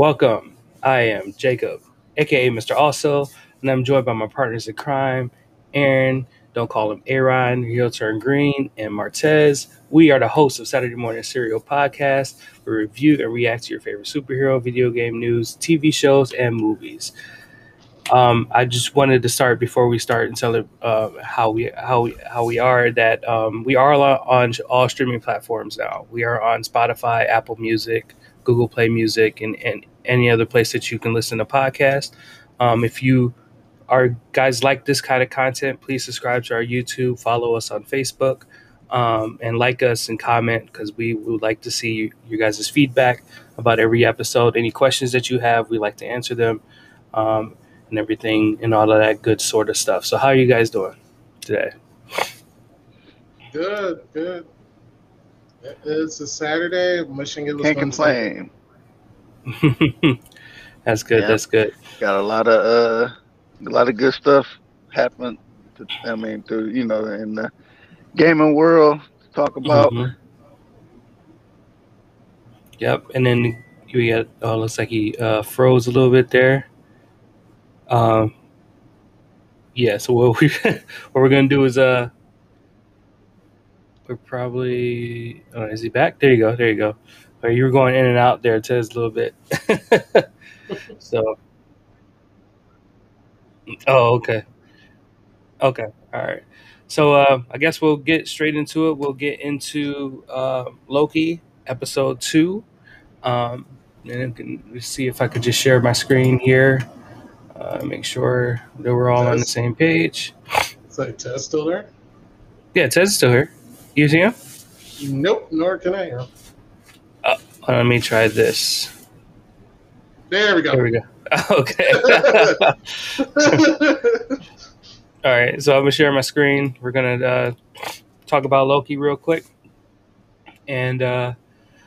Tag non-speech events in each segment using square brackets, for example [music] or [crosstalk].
Welcome. I am Jacob, aka Mr. Also, and I'm joined by my partners in crime, Aaron, don't call him Aaron, he'll turn green, and Martez. We are the hosts of Saturday Morning Cereal Podcast. We review and react to your favorite superhero, video game news, TV shows, and movies. Um, I just wanted to start before we start and tell uh, how we how we how we are that um, we are on all streaming platforms now. We are on Spotify, Apple Music, Google Play Music, and, and any other place that you can listen to podcasts. Um, if you are guys like this kind of content, please subscribe to our YouTube, follow us on Facebook, um, and like us and comment because we would like to see you guys' feedback about every episode. Any questions that you have, we like to answer them. Um, and everything and all of that good sort of stuff. So, how are you guys doing today? Good, good. It's a Saturday. Michigan can't complain. [laughs] that's good. Yeah. That's good. Got a lot of uh, a lot of good stuff happened. To, I mean, to you know, in the gaming world, to talk about. Mm-hmm. Yep, and then we got. Oh, looks like he uh, froze a little bit there. Um, yeah. So what we [laughs] what we're gonna do is uh, we're probably. Oh, is he back? There you go. There you go. Right, you were going in and out there, Tez, a little bit. [laughs] so. Oh, okay. Okay. All right. So uh, I guess we'll get straight into it. We'll get into uh, Loki episode two. Um, and can see if I could just share my screen here. Uh, make sure that we're all on the same page. Is that Tez still there? Yeah, Ted's still here. You see him? Nope, nor can I. let me try this. There we go. There we go. [laughs] Okay. [laughs] all right, so I'm gonna share my screen. We're gonna uh, talk about Loki real quick, and uh,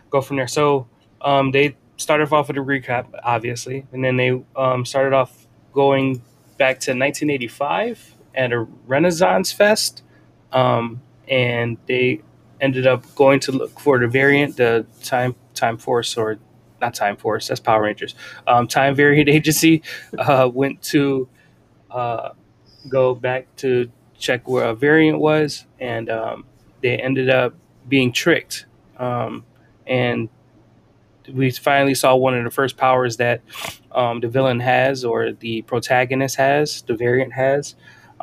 go from there. So um, they started off with a recap, obviously, and then they um, started off going back to 1985 at a Renaissance Fest, um, and they ended up going to look for the variant, the Time Time Force or not Time Force, that's Power Rangers. Um, Time Variant [laughs] Agency uh, went to uh, go back to check where a variant was, and um, they ended up being tricked. Um, and we finally saw one of the first powers that um, the villain has or the protagonist has, the variant has.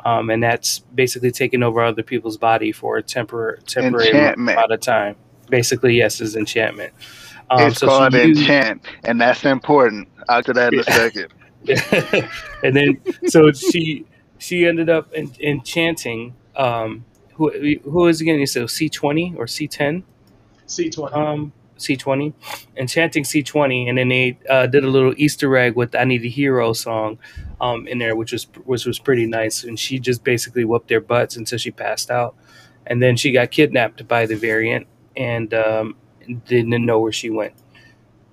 Um, and that's basically taking over other people's body for a temporary temporary amount of time. Basically, yes, is enchantment. Um, it's so called enchant, and that's important. I'll get that in a second. [laughs] and then, so she she ended up en- enchanting. Um, who who is again? So C twenty or C ten? C twenty. Um, C20, Enchanting C20, and then they uh, did a little Easter egg with "I Need a Hero" song um, in there, which was which was pretty nice. And she just basically whooped their butts until she passed out, and then she got kidnapped by the variant and um, didn't know where she went.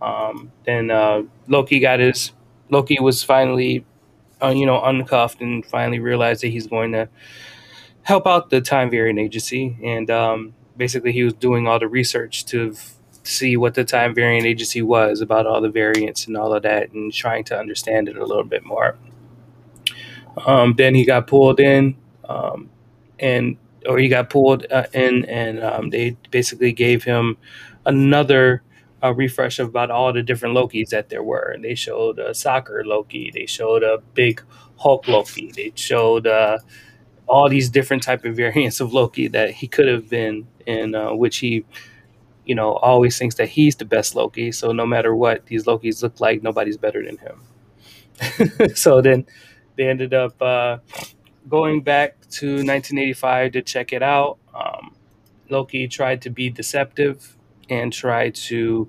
Um, then uh, Loki got his Loki was finally, uh, you know, uncuffed and finally realized that he's going to help out the Time Variant Agency, and um, basically he was doing all the research to see what the time variant agency was about all the variants and all of that and trying to understand it a little bit more. Um, then he got pulled in, um, and or he got pulled uh, in, and um, they basically gave him another uh, refresh of about all the different Lokis that there were. And they showed a soccer Loki, they showed a big Hulk Loki, they showed uh, all these different type of [laughs] variants of Loki that he could have been, in uh, which he you know, always thinks that he's the best Loki. So no matter what these Lokis look like, nobody's better than him. [laughs] so then they ended up uh, going back to 1985 to check it out. Um, Loki tried to be deceptive and tried to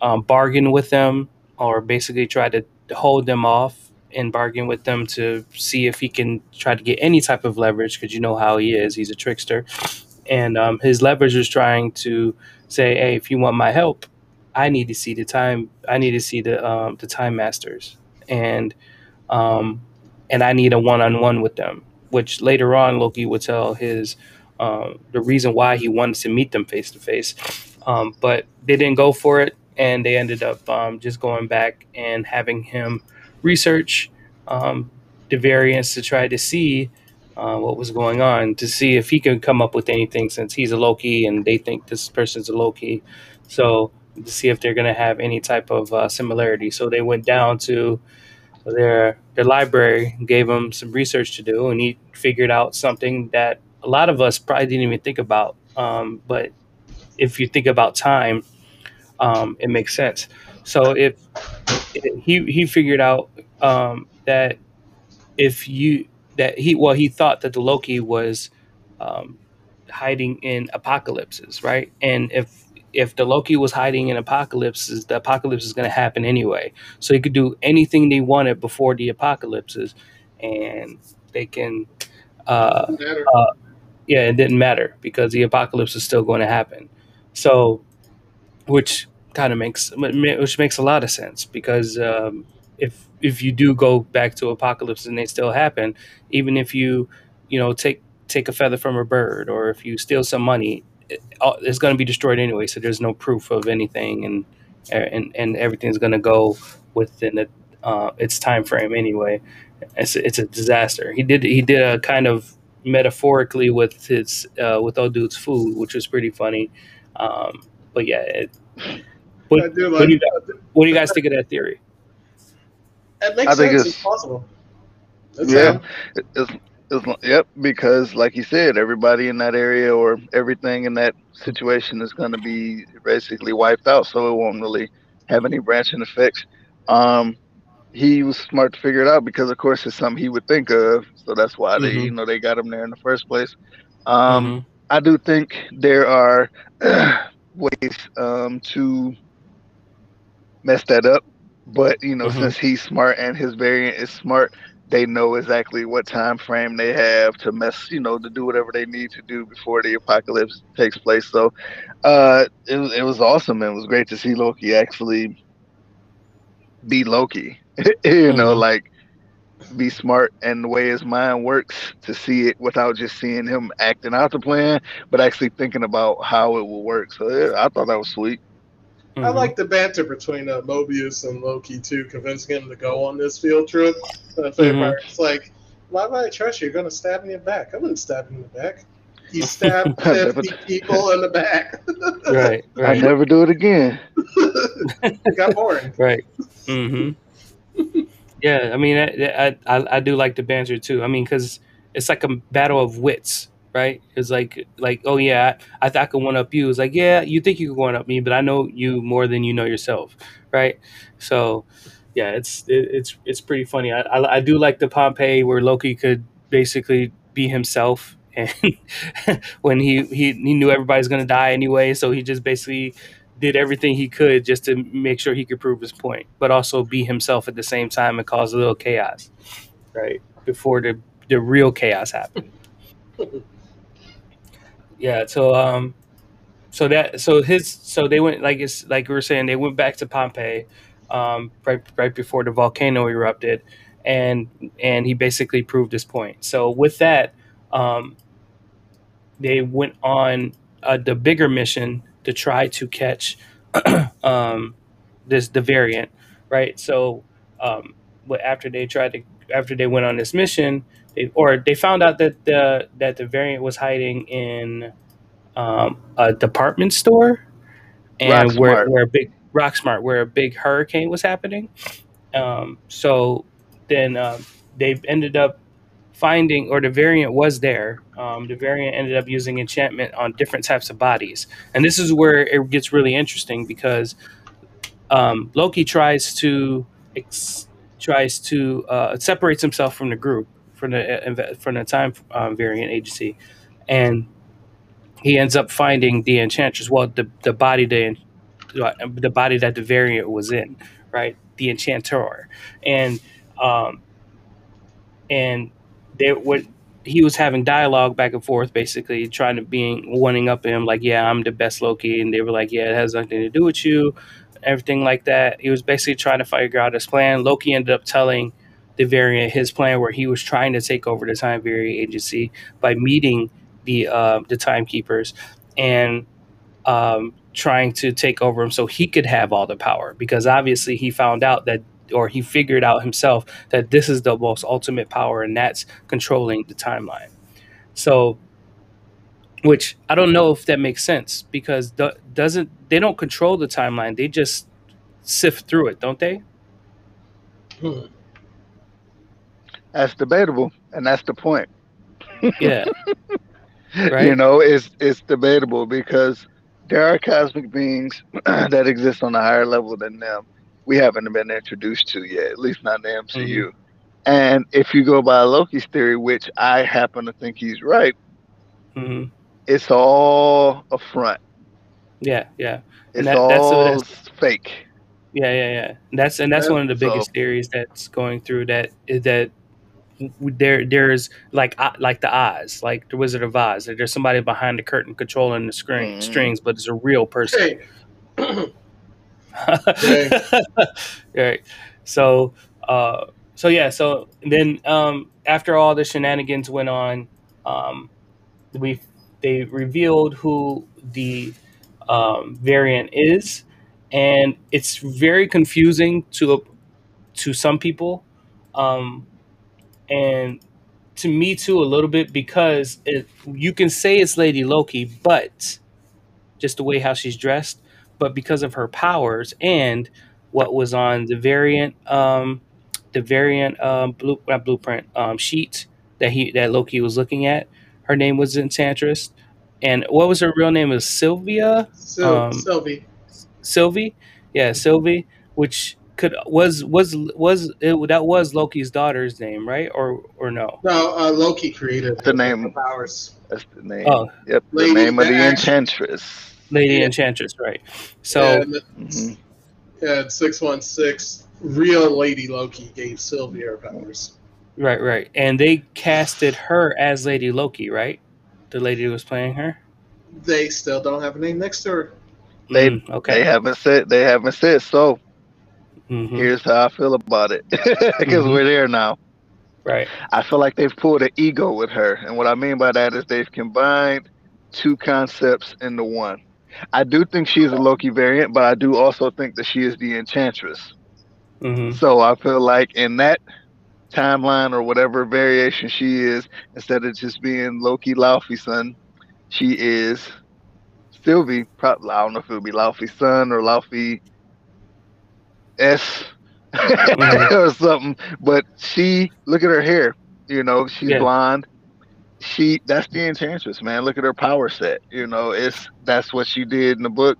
um, bargain with them, or basically try to hold them off and bargain with them to see if he can try to get any type of leverage because you know how he is. He's a trickster. And um, his leverage was trying to say, hey, if you want my help, I need to see the time. I need to see the um, the time masters, and um, and I need a one on one with them. Which later on Loki would tell his um, the reason why he wanted to meet them face to face, but they didn't go for it, and they ended up um, just going back and having him research um, the variants to try to see uh, what was going on, to see if he could come up with anything since he's a Loki and they think this person's a Loki. So to see if they're going to have any type of uh, similarity. So they went down to their their library, gave him some research to do, and he figured out something that a lot of us probably didn't even think about. Um, but if you think about time, um, it makes sense. So if he he figured out um, that if you that he well he thought that the Loki was um, hiding in apocalypses, right? And if if the Loki was hiding in apocalypse, the apocalypse is going to happen anyway. So he could do anything they wanted before the apocalypses, and they can. Uh, uh, yeah, it didn't matter because the apocalypse is still going to happen. So, which kind of makes which makes a lot of sense because um, if if you do go back to apocalypse and they still happen, even if you you know take take a feather from a bird or if you steal some money, it, it's going to be destroyed anyway. So there's no proof of anything, and and and everything's going to go within the, uh, its time frame anyway. It's it's a disaster. He did he did a kind of metaphorically with his uh, with old dude's food, which was pretty funny. Um, but yeah, it, what, like, what, do you, what, do you, guys think of that theory? It makes I think sense. It's, it's possible. It's yeah, it's, it's, yep. Because like you said, everybody in that area or everything in that situation is going to be basically wiped out, so it won't really have any branching effects. Um, he was smart to figure it out because, of course, it's something he would think of. So that's why mm-hmm. they, you know, they got him there in the first place. Um, mm-hmm. I do think there are [clears throat] ways um, to mess that up. But you know, mm-hmm. since he's smart and his variant is smart, they know exactly what time frame they have to mess, you know, to do whatever they need to do before the apocalypse takes place. So, uh, it was it was awesome. It was great to see Loki actually be Loki. [laughs] you mm-hmm. know, like be smart and the way his mind works to see it without just seeing him acting out the plan, but actually thinking about how it will work. So yeah, I thought that was sweet. Mm-hmm. I like the banter between uh, Mobius and Loki too, convincing him to go on this field trip. Uh, mm-hmm. It's like, why would I trust you? You're gonna stab me in the back. I wouldn't stab him in the back. He [laughs] stabbed 50 people in the back. right, [laughs] right. I never do it again. it [laughs] got boring. Right. Mm-hmm. Yeah, I mean, I, I I do like the banter too. I mean, because it's like a battle of wits right? It's like like oh yeah, I, I, I can one up you. It's like yeah, you think you can one up me, but I know you more than you know yourself, right? So yeah, it's it, it's it's pretty funny. I, I, I do like the Pompeii where Loki could basically be himself. [laughs] And when he, he he knew everybody's gonna die anyway, so he just basically did everything he could just to make sure he could prove his point, but also be himself at the same time and cause a little chaos, right? Before the the real chaos happened. [laughs] yeah. So um, so that so his so they went like it's like we were saying they went back to Pompeii, um, right right before the volcano erupted, and and he basically proved his point. So with that, um, they went on uh, the bigger mission to try to catch [clears throat] um, this the variant, right? So, um, but after they tried to after they went on this mission, they, or they found out that the that the variant was hiding in um, a department store, and where where a big Roxxcart, where a big hurricane was happening. Um, so then uh, they ended up finding, or the variant was there. Um, the variant ended up using enchantment on different types of bodies, and this is where it gets really interesting because um, Loki tries to ex- tries to uh, separates himself from the group from the from the time um, variant agency, and he ends up finding the enchantress. Well, the the body the the body that the variant was in, right? The enchanter, and um, and they what he was having dialogue back and forth, basically trying to being wanting up him, like, yeah, I'm the best Loki, and they were like, yeah, it has nothing to do with you, everything like that. He was basically trying to figure out his plan. Loki ended up telling the variant his plan where he was trying to take over the time variant agency by meeting the uh, the timekeepers and um, trying to take over him so he could have all the power because obviously he found out that or he figured out himself that this is the most ultimate power and that's controlling the timeline. So which I don't know if that makes sense because the, doesn't they don't control the timeline. They just sift through it, don't they? Hmm. That's debatable, and that's the point. [laughs] Yeah. [laughs] You know, it's it's debatable because there are cosmic beings [clears throat] that exist on a higher level than them. We haven't been introduced to yet, at least not in the MCU. And if you go by Loki's theory, which I happen to think he's right, hmm it's all a front. Yeah, yeah. It's that- that's- all that's- fake. Yeah, yeah, yeah. And that's and that's Yeah, one of the so- biggest theories that's going through that is that there there's like uh, like the Oz, like the Wizard of Oz. that There's somebody behind the curtain controlling the string, Mhm. strings, but it's a real person. [laughs] Hey, right. So, uh, so yeah. So then, um, after all the shenanigans went on, um, we they revealed who the um, variant is, and it's very confusing to to some people, um, and to me too a little bit because it, you can say it's Lady Loki, but just the way how she's dressed, but because of her powers and what was on the variant, um, the variant um, blue, not blueprint um, sheet that he that Loki was looking at, her name was Enchantress, and what was her real name? was Sylvia Sil- Um, Sylvie. Sylvie? Yeah, Sylvie, which could was was was it, that was Loki's daughter's name, right? Or or no? No, uh, Loki created The her name. powers. That's the name. Oh, Yep, the Lady- name of the the enchantress. Lady Yeah. Enchantress, right? So and, Mhm. and six one six, real Lady Loki gave Sylvia her powers. Right, right. And they casted her as Lady Loki, right? The lady who was playing her. They still don't have a name next to her. They- Mm, They okay. haven't said. They haven't said. So Mhm, here's how I feel about it, [laughs] because Mhm. we're there now. Right. I feel like they've pulled an ego with her, and what I mean by that is they've combined two concepts into one. I do think she's a Loki variant, but I do also think that she is the Enchantress. hmm So I feel like in that timeline or whatever variation she is, instead of just being Loki Laufey's son, she is Sylvie. Probably I don't know if it would be Laufey's son or Laufey S Mhm. [laughs] or something. But she look at her hair. You know, she's Yeah. blonde. She that's the enchantress, man. Look at her power set. You know, it's that's what she did in the book.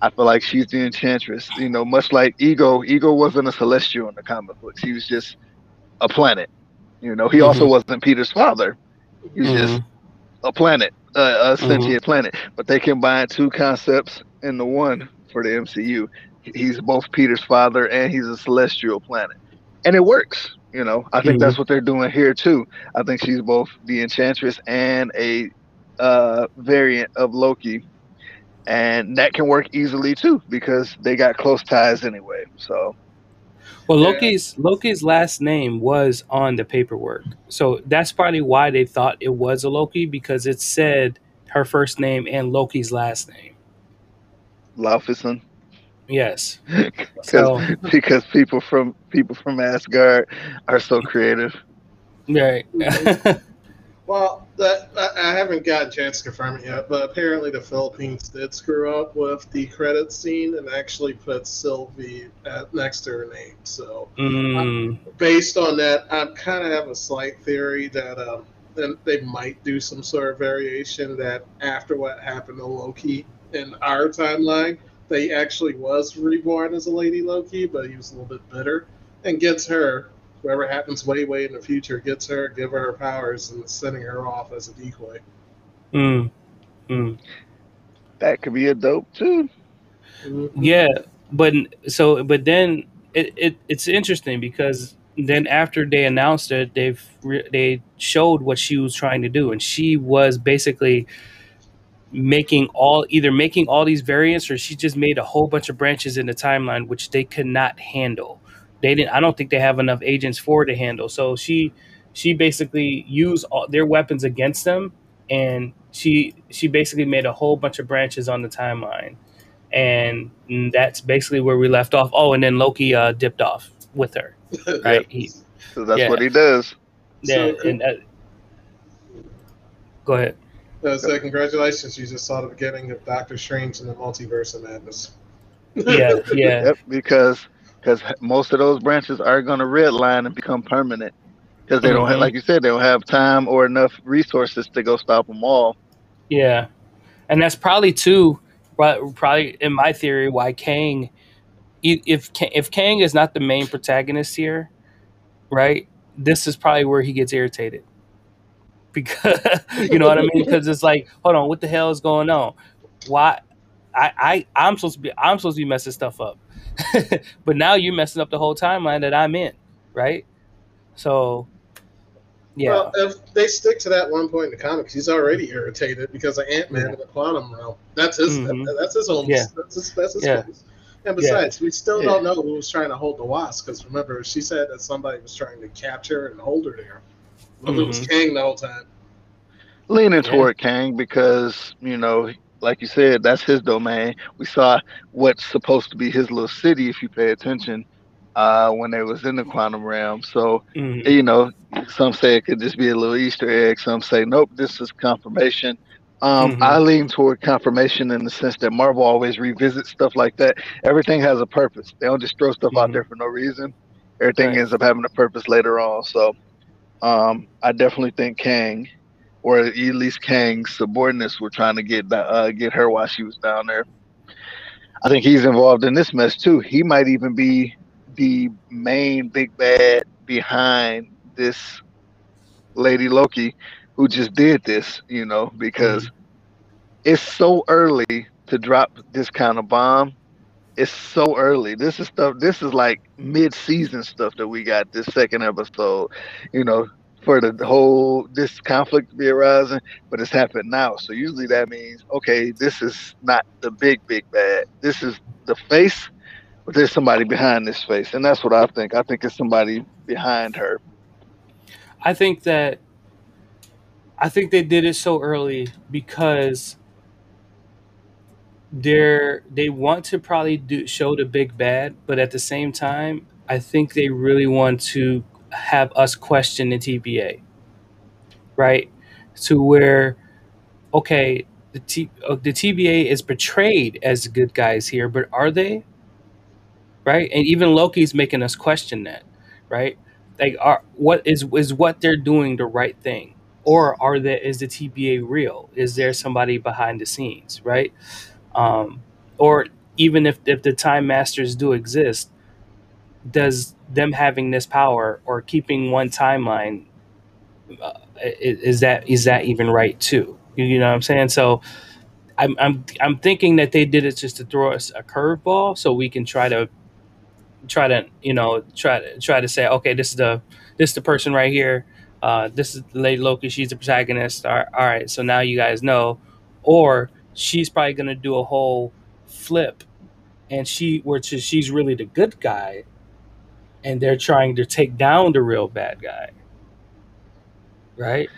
I feel like she's the enchantress. You know, much like Ego. Ego wasn't a celestial in the comic books. He was just a planet. You know, he also Mhm. wasn't Peter's father. He was just Mhm. a planet, uh, a sentient planet. But they combined two concepts into one for the MCU. He's both Peter's father and he's a celestial planet, and it works. You know, I think Mhm. that's what they're doing here too. I think she's both the Enchantress and a uh, variant of Loki, and that can work easily too because they got close ties anyway. So Well, Yeah. Loki's Loki's last name was on the paperwork, so that's probably why they thought it was a Loki because it said her first name and Loki's last name. Laufeyson. Yes. [laughs] because So [laughs] because people from people from Asgard are so creative. right. [laughs] Well, that I, I haven't gotten a chance to confirm it yet, but apparently the Philippines did screw up with the credit scene and actually put Sylvie at, next to her name. So mm, based on that, I kind of have a slight theory that um, then they might do some sort of variation that after what happened to Loki in our timeline, they actually was reborn as a Lady Loki, but he was a little bit bitter, and gets her. Whoever happens way, way in the future gets her, give her her powers, and sending her off as a decoy. mm, mm. That could be a dope too. Yeah, but so but then it, it it's interesting because then after they announced it, they've re- they showed what she was trying to do, and she was basically making all either making all these variants or she just made a whole bunch of branches in the timeline which they could not handle. They didn't. I don't think they have enough agents for to handle. So she she basically used all their weapons against them, and she she basically made a whole bunch of branches on the timeline and that's basically where we left off. Oh, and then Loki uh, dipped off with her, [laughs] right? He, So that's Yeah. what he does. yeah, So- and that, go ahead. Uh, so congratulations, you just saw the beginning of Doctor Strange and the Multiverse of Madness. Yeah, [laughs] yeah, Yep, because because most of those branches are going to redline and become permanent because they don't have, like you said, they don't have time or enough resources to go stop them all. yeah, and that's probably too, but probably in my theory why Kang, if if Kang is not the main protagonist here, right? This is probably where he gets irritated because [laughs] you know what I mean. Because it's like, hold on, what the hell is going on? Why? I, I I'm supposed to be I'm supposed to be messing stuff up, [laughs] but now you're messing up the whole timeline that I'm in, right? So, yeah, Well, if they stick to that one point in the comics, he's already irritated because of Ant Man Yeah. in the quantum realm. That's his. Mhm. That's his home. Yeah. That's his. That's his Yeah. place. And besides, we still Yeah. don't know who was trying to hold the Wasp because remember, she said that somebody was trying to capture and hold her there. Well, it was Mhm. Kang the whole time. Leaning Yeah. toward Kang because you know, like you said, that's his domain. We saw what's supposed to be his little city if you pay attention uh, when they was in the quantum realm. So Mhm. you know, some say it could just be a little Easter egg. Some say, nope, this is confirmation. Um, Mhm. I lean toward confirmation in the sense that Marvel always revisits stuff like that. Everything has a purpose. They don't just throw stuff out Mhm. there for no reason. Everything Right. ends up having a purpose later on. So um, I definitely think Kang, or at least Kang's subordinates, were trying to get uh, get her while she was down there. I think he's involved in this mess too. He might even be the main big bad behind this lady Loki who just did this, you know, because it's so early to drop this kind of bomb. It's so early. This is stuff this is like mid season stuff that we got this second episode, you know, for the whole this conflict to be arising, but it's happened now. So usually that means okay, this is not the big big bad. This is the face, but there's somebody behind this face, and that's what I think. I think it's somebody behind her. I think that I think they did it so early because they're they want to probably do show the big bad, but at the same time, I think they really want to have us question the TVA, right? To where, okay, the T, uh, the TVA is portrayed as good guys here, but are they? Right, and even Loki's making us question that, right? Like, are what is is what they're doing the right thing, or are there is the TVA real? Is there somebody behind the scenes, right? Um, or even if if the Time Masters do exist, does them having this power or keeping one timeline uh, is that is that even right too? You, you know what I'm saying? So I'm I'm I'm thinking that they did it just to throw us a curveball so we can try to try to you know try to try to say okay this is the this is the person right here uh, this is the Lady Loki she's the protagonist all right so now you guys know or she's probably gonna do a whole flip and she which is she's really the good guy and they're trying to take down the real bad guy right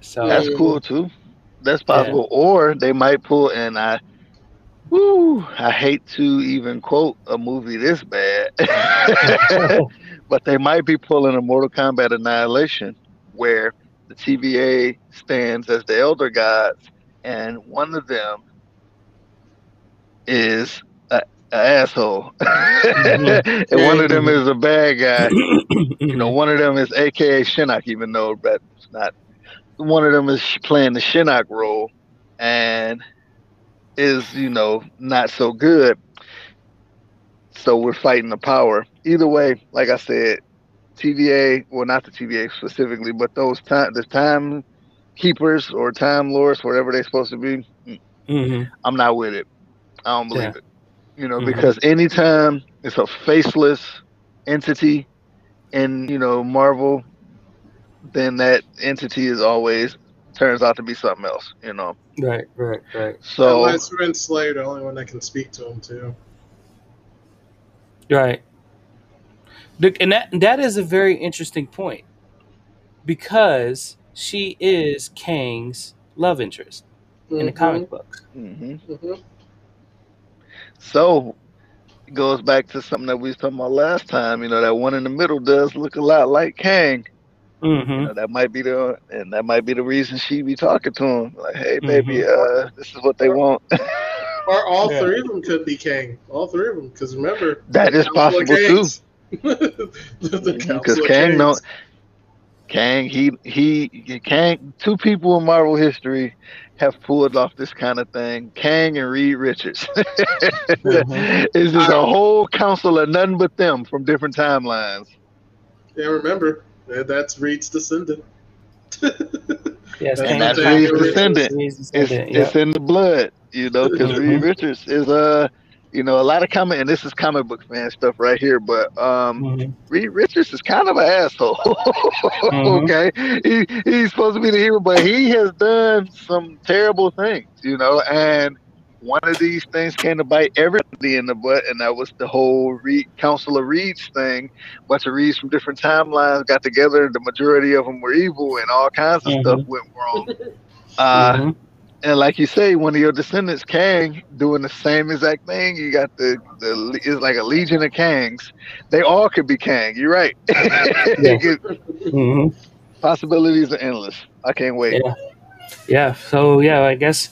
so That's cool too. That's possible. Or they might pull and I woo, I hate to even quote a movie this bad. [laughs] but they might be pulling a Mortal Kombat Annihilation where the TVA stands as the elder gods and one of them is a, a asshole. [laughs] and one of them is a bad guy. You know, one of them is AKA Shinnok, even though that's not. One of them is playing the Shinnok role, and is you know not so good. So we're fighting the power. Either way, like I said, TVA, well, not the TVA specifically, but those time the time keepers or time lords, whatever they're supposed to be. Mhm. I'm not with it. I don't believe Yeah. it. You know, Mhm. because anytime it's a faceless entity in, you know, Marvel, then that entity is always turns out to be something else, you know. right right right So Unless Renslayer, the only one that can speak to him too. Right. Look, and that that is a very interesting point because she is Kang's love interest in the Mhm, comic books. mhm. mhm. So it goes back to something that we was talking about last time. You know, that one in the middle does look a lot like Kang. Mm-hmm. You know, that might be the and that might be the reason she be talking to him. Like, hey, baby, uh, this is what they want. [laughs] Or all Yeah. three of them could be Kang. All three of them, because remember, that is possible too. Because [laughs] Kang Kangs. don't Kang he he Kang two people in Marvel history have pulled off this kind of thing. Kang and Reed Richards. Mhm. It's just a whole council of nothing but them from different timelines. Yeah, remember that's Reed's descendant. [laughs] Yes, And that's Reed's Richards, descendant. It's descendant, yeah. it's in the blood, you know, because. Reed Richards is uh you know, a lot of comic and this is comic book fan stuff right here, but um Mhm. Reed Richards is kind of an asshole. [laughs] Mhm. okay, he, he's supposed to be the hero, but he has done some terrible things, you know. And one of these things came to bite everybody in the butt, and that was the whole Reed, Council of Reeds thing. bunch of Reeds from different timelines got together, and the majority of them were evil, and all kinds of Mhm. stuff went wrong. [laughs] Uh, Mhm. And like you say, one of your descendants, Kang, doing the same exact thing. You got the the it's like a legion of Kangs. They all could be Kang. You're right. [laughs] Mhm. Possibilities are endless. I can't wait. Yeah. Yeah. So yeah, I guess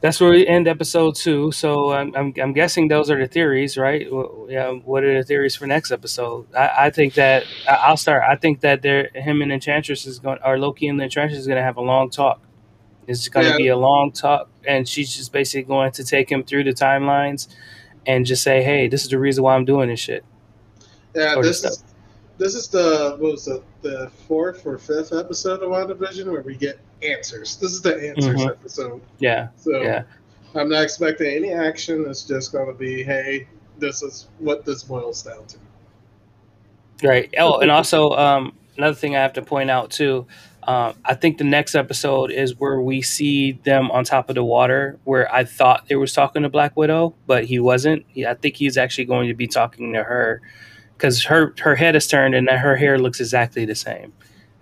that's where we end episode two. So I'm I'm, I'm guessing those are the theories, right? Wh- Yeah. What are the theories for next episode? I, I think that I- I'll start. I think that they're him and Enchantress is going, or Loki and the Enchantress is going to have a long talk. It's going to Yeah. be a long talk, and she's just basically going to take him through the timelines and just say, "Hey, this is the reason why I'm doing this shit." Yeah, this stuff. is this is the what was it the fourth or fifth episode of WandaVision where we get answers. This is the answers Mhm. episode. Yeah. So Yeah. I'm not expecting any action. It's just going to be, hey, this is what this boils down to. Right. Oh, and also um, another thing I have to point out too. Um, I think the next episode is where we see them on top of the water, where I thought they was talking to Black Widow, but he wasn't. He, I think he's actually going to be talking to her because her her head is turned and her hair looks exactly the same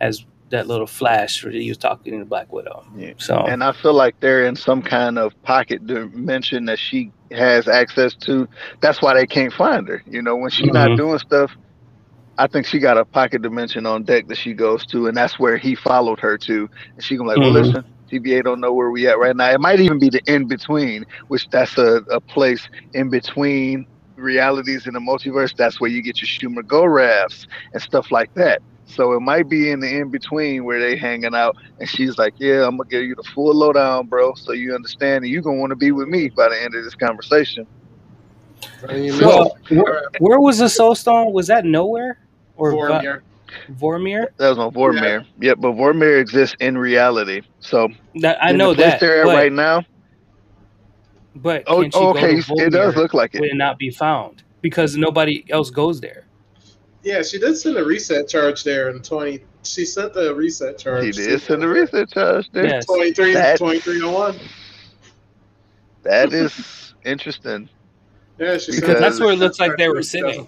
as that little flash where he was talking to Black Widow. Yeah. So And I feel like they're in some kind of pocket dimension that she has access to. That's why they can't find her. You know, when she's Mhm. not doing stuff, I think she got a pocket dimension on deck that she goes to, and that's where he followed her to. And she can like, well, Mhm. listen, TVA don't know where we at right now. It might even be the in between, which that's a, a place in between realities in the multiverse. That's where you get your Shuma-Goraths and stuff like that. So it might be in the in between where they hanging out, and she's like, "Yeah, I'm gonna give you the full lowdown, bro, so you understand, and you gonna want to be with me by the end of this conversation." I mean, Well, where, where was the Soul Stone? Was that nowhere or Va- Vormir. Vormir? That was on Vormir. Yep, but Vormir exists in reality. So That I in know the place that, they're at but, right now. but Oh, can she oh, go okay, to it does look like it. would not be found because nobody else goes there. Yeah, she did send a reset charge there in 20. She sent the reset charge. He did send a research charge there. Yes. 23, That's- 2301. That oh [laughs] is interesting. Yeah, she Because that's where it looks like they were sitting.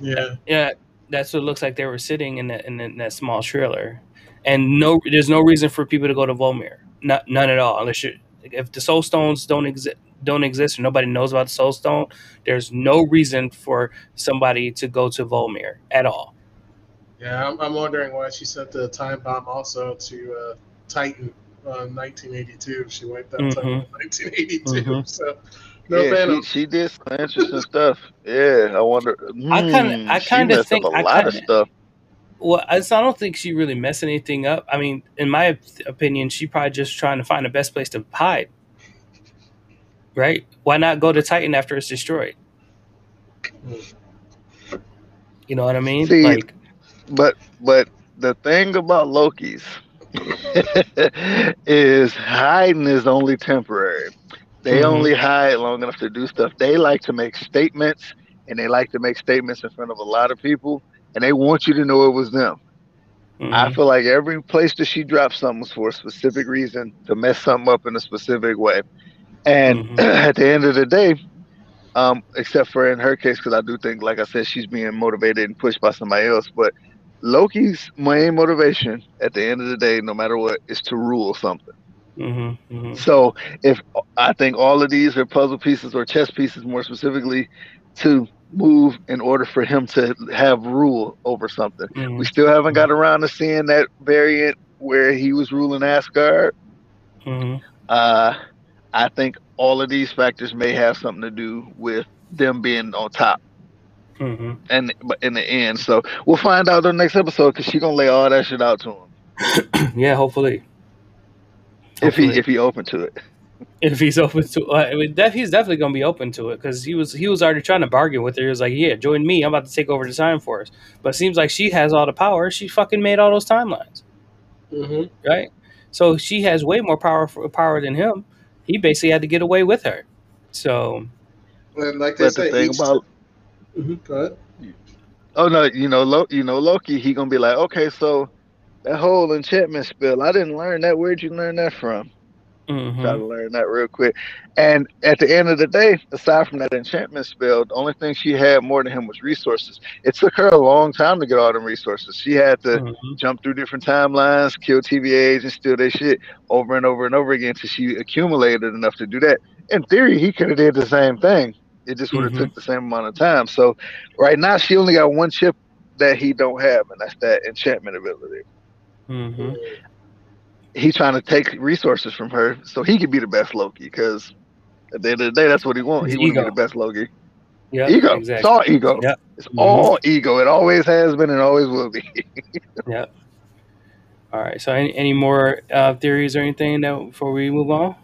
Yeah. Yeah, that's what it looks like they were sitting in that in, that- in that small trailer, and no, there's no reason for people to go to Vormir. Not none at all. Unless you, if the Soul Stones don't exist, don't exist, or nobody knows about the Soul Stone, there's no reason for somebody to go to Vormir at all. Yeah, I'm, I'm wondering why she sent the time bomb also to uh, Titan uh, 1982. She wiped out Titan in 1982. Mhm. So, no yeah, fan she, of she did some interesting stuff. Yeah, I wonder. I kinda- hmm, I kinda think- up a I lot of kinda- stuff. Well, I, so I don't think she really messed anything up. I mean, in my opinion, she probably just trying to find the best place to hide. Right? Why not go to Titan after it's destroyed? You know what I mean? See, like, But but the thing about Loki's [laughs] is hiding is only temporary. They Mhm. only hide long enough to do stuff. They like to make statements and they like to make statements in front of a lot of people and they want you to know it was them. I mhm. feel like every place that she drops something was for a specific reason to mess something up in a specific way. And Mhm. [clears throat] at the end of the day, um, except for in her case, because I do think, like I said, she's being motivated and pushed by somebody else. But Loki's main motivation at the end of the day, no matter what, is to rule something. Mm-hmm, mm-hmm. So if I think all of these are puzzle pieces or chess pieces, more specifically, to move in order for him to have rule over something. Mm-hmm. We still haven't got around to seeing that variant where he was ruling Asgard. Mm-hmm. Uh, I think all of these factors may have something to do with them being on top. Mm-hmm. And but in the end, so we'll find out in the next episode because she's gonna lay all that shit out to him [clears throat] yeah, hopefully. If he if he open to it. if he's open to uh, I mean, def- he's definitely gonna be open to it because he was he was already trying to bargain with her. He was like, "Yeah, join me. I'm about to take over the time for us." But it seems like she has all the power. She fucking made all those timelines, hmm right? So she has way more power power than him. He basically had to get away with her. So And like they But the say, thing each, about Mhm, go ahead. oh no, you know, Lo, you know Loki, he gonna be like, okay, so that whole enchantment spell, I didn't learn that. Where'd you learn that from? mhm. Try to learn that real quick. And at the end of the day, aside from that enchantment spell, the only thing she had more than him was resources. It took her a long time to get all them resources. She had to Mhm. jump through different timelines, kill TVAs, and steal their shit over and over and over again till she accumulated enough to do that. In theory, he could have did the same thing. It just would have Mhm. took the same amount of time. So right now, she only got one chip that he don't have, and that's that enchantment ability. Mhm. He trying to take resources from her so he can be the best Loki. Because at the end of the day, that's what he wants. His He wants to be the best Loki. Yeah, ego. It's all ego. Yep. It's Mhm. all ego. It always has been and always will be. [laughs] Yep. All right. So, any, any more uh, theories or anything that before we move on?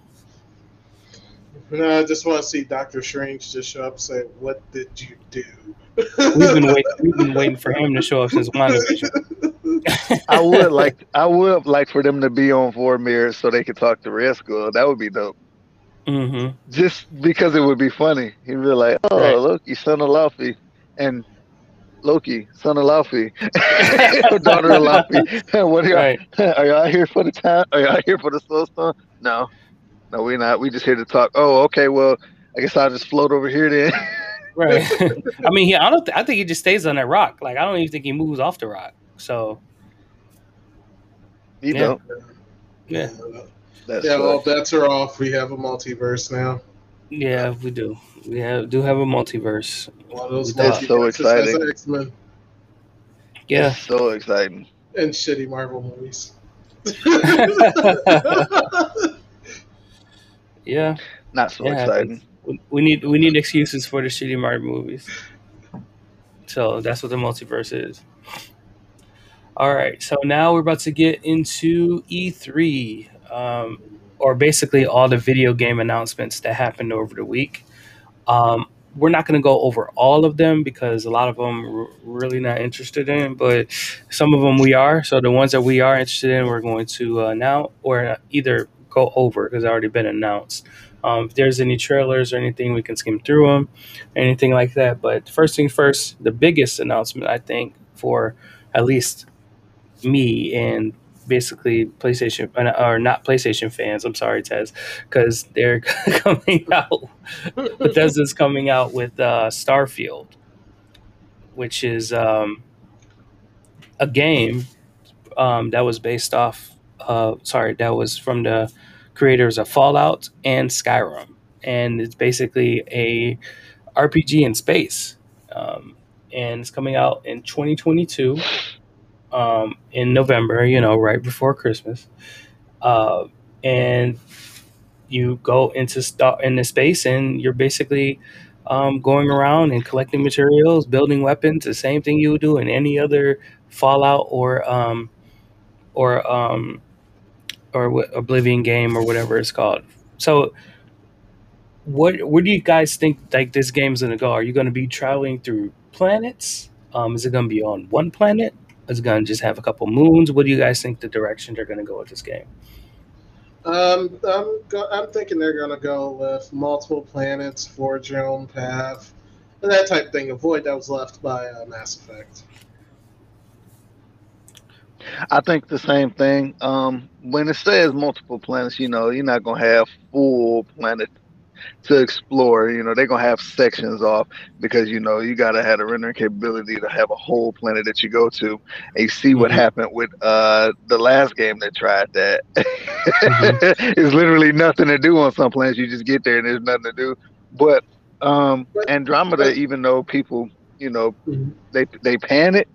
No, I just want to see Doctor Strange just show up and say, "What did you do?" We've been waiting. We've been waiting for him to show up since WandaVision. [laughs] I would like I would like for them to be on four mirrors so they could talk to Red That would be dope. Mm-hmm. Just because it would be funny. He'd be like, Oh, Right. Loki, son of Laufey. And Loki, son of Laufey. [laughs] Daughter of Laufey. [laughs] what are y'all Right. are y'all here for the time? Are y'all here for the soul stone? No. No, we're not. We just here to talk. Oh, okay, well, I guess I'll just float over here then. Right. [laughs] I mean, he. I don't. th- I think he just stays on that rock. Like I don't even think he moves off the rock. So you Yeah. don't. yeah, That's yeah, well, bets are off. We have a multiverse now. yeah, we do. We have, do have a multiverse. One of those That's so exciting. X Men Yeah. It's so exciting. and shitty Marvel movies. [laughs] [laughs] Yeah. Not so Yeah, exciting. We- need we need excuses for the shitty Marvel movies. So that's what the multiverse is. All right, so now we're about to get into E3, um, or basically all the video game announcements that happened over the week. Um, we're not going to go over all of them because a lot of them we're really not interested in, but some of them we are. So the ones that we are interested in, we're going to uh, now or either go over because already been announced. Um, if there's any trailers or anything, we can skim through them, anything like that. But first thing first, the biggest announcement I think for at least me and basically PlayStation or not PlayStation fans. I'm sorry, Tez, because they're [laughs] coming out. [laughs] Bethesda's coming out with uh, Starfield, which is um, a game um, that was based off. Uh, sorry, that was from the creators of Fallout and Skyrim, and it's basically a RPG in space. Um, and it's coming out in 2022 um, in November, you know, right before Christmas. Uh, and you go into st- into space, and you're basically um, going around and collecting materials, building weapons, the same thing you would do in any other Fallout or um, or um, or Oblivion game or whatever it's called. So, what where do you guys think like this game's gonna go? Are you gonna be traveling through planets? Um, is it gonna be on one planet? Is it gonna just have a couple moons? What do you guys think the direction they're gonna go with this game? Um, I'm go- I'm thinking they're gonna go with multiple planets, forge your own path, and that type of thing. Avoid that was left by uh, Mass Effect. I think the same thing. Um, when it says multiple planets, you know, you're not gonna have full planet to explore. You know, they're gonna have sections off because you know you gotta have the rendering capability to have a whole planet that you go to and you see what Mhm. happened with uh the last game that tried that. Mm-hmm. [laughs] it's literally nothing to do on some planets. You just get there and there's nothing to do. But um Andromeda, even though people, you know, Mhm. they they pan it,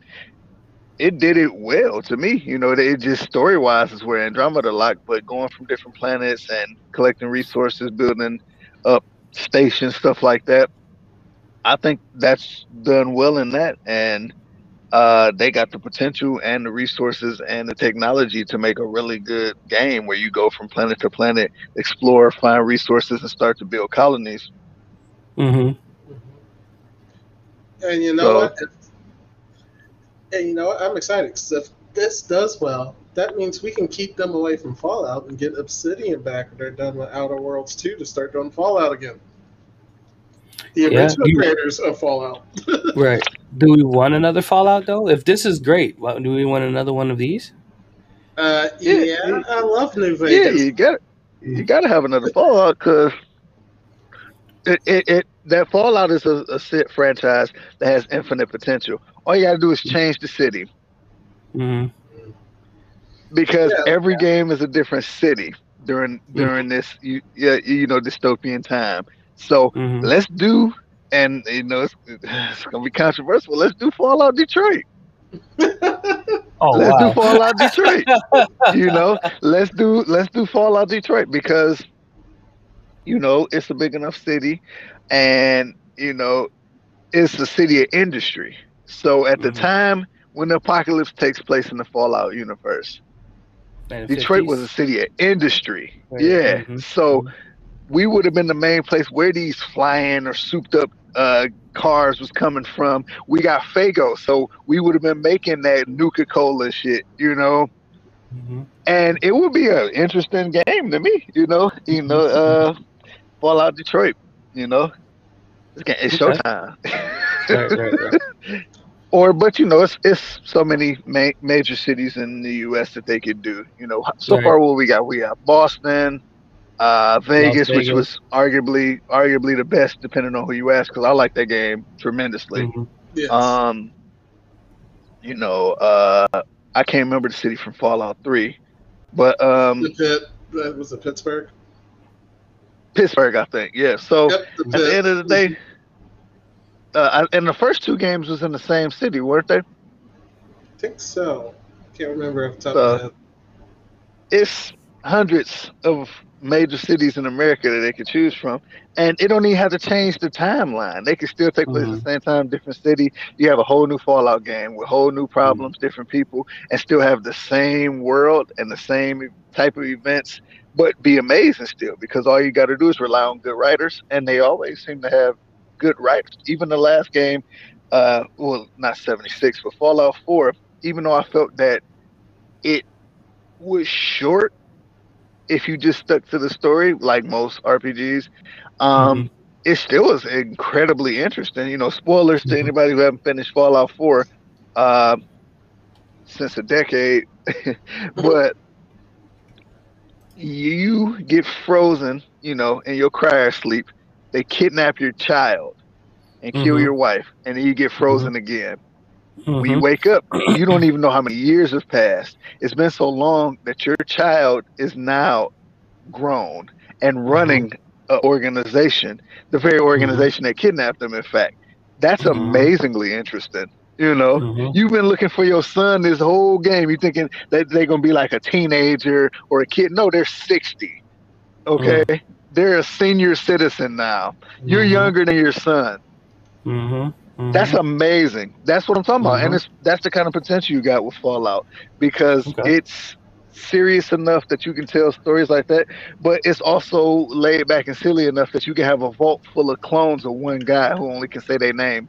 it did it well to me. You know, it just story wise is where Andromeda locked, but going from different planets and collecting resources, building up stations, stuff like that. I think that's done well in that, and uh, they got the potential and the resources and the technology to make a really good game where you go from planet to planet, explore, find resources, and start to build colonies. Mm-hmm. And you know So- what? If- and you know what? I'm excited 'cause if this does well, that means we can keep them away from Fallout and get Obsidian back when they're done with Outer Worlds 2 to start doing Fallout again. The Yeah, original you- creators of Fallout. [laughs] Right. Do we want another Fallout though? If this is great, what, do we want another one of these? Uh, Yeah, yeah, yeah. I love New Vegas. Yeah, Vegas. you got you got to have another Fallout because it, it, it that Fallout is a, a sit franchise that has infinite potential. All you got to do is change the city hmm because Yeah. every game is a different city during during this you yeah you know dystopian time. So hmm let's do and you know it's, it's gonna be controversial. Let's do Fallout Detroit. [laughs] Oh let's wow. do Fallout Detroit. [laughs] you know, let's do let's do Fallout Detroit because you know it's a big enough city, and you know it's a city of industry. So at the Mhm. time when the apocalypse takes place in the Fallout universe, Detroit 50s. was a city of industry. Right. Yeah. Mhm. So we would have been the main place where these flying or souped up uh, cars was coming from. We got Faygo, so we would have been making that Nuka Cola shit, you know. Mhm. And it would be an interesting game to me, you know. You know, uh, Fallout Detroit, you know. It's, it's Okay. showtime. [laughs] Right, right, right. Or, but you know, it's it's so many ma- major cities in the U.S. that they could do. You know, so Right. far what we got, we got Boston, uh, Vegas, which was arguably arguably the best, depending on who you ask, because I like that game tremendously. Mhm. Yes. Um, you know, uh, I can't remember the city from Fallout Three, but um, the pit. That was it Pittsburgh. Pittsburgh, I think. Yeah. So Yep, the at the end of the day, uh, and the first two games was in the same city, weren't they? I think so. Can't remember off the top Uh, of my head. It's hundreds of major cities in America that they could choose from, and it don't even have to change the timeline. They could still take place at the same time, different city. You have a whole new Fallout game with whole new problems, different people, and still have the same world and the same type of events, but be amazing still because all you got to do is rely on good writers, and they always seem to have good writers. Even the last game, uh, well, not seventy six, but Fallout Four. Even though I felt that it was short if you just stuck to the story like most RPGs. Um, It still was incredibly interesting. You know, spoilers to Mhm. anybody who haven't finished Fallout 4 uh, since a decade, [laughs] but you get frozen, you know, in your cryo sleep. They kidnap your child and kill Mhm. your wife, and then you get frozen again. When you Mhm. wake up, you don't even know how many years have passed. It's been so long that your child is now grown and running an organization, the very organization that kidnapped them, in fact. That's amazingly interesting. You know, Mhm. you've been looking for your son this whole game. You're thinking that they're going to be like a teenager or a kid. No, they're 60. Okay. They're a senior citizen now. You're Mhm. younger than your son. Mhm. Mhm. That's amazing. That's what I'm talking about, and Mhm. it's that's the kind of potential you got with Fallout because Okay. it's serious enough that you can tell stories like that, but it's also laid back and silly enough that you can have a vault full of clones of one guy who only can say their name.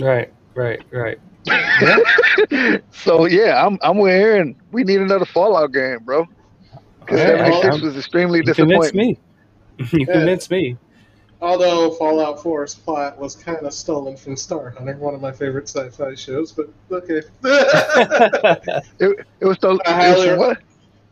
right, right, right. [laughs] so yeah, I'm I'm with Aaron. We need another Fallout game, bro. Because Yeah, seventy six I'm- was extremely disappointing. me. [laughs] you Yeah. convinced me. Although Fallout 4's plot was kind of stolen from Star Hunter, one of my favorite sci-fi shows, but okay. [laughs] It, it was the I it was highly- from what?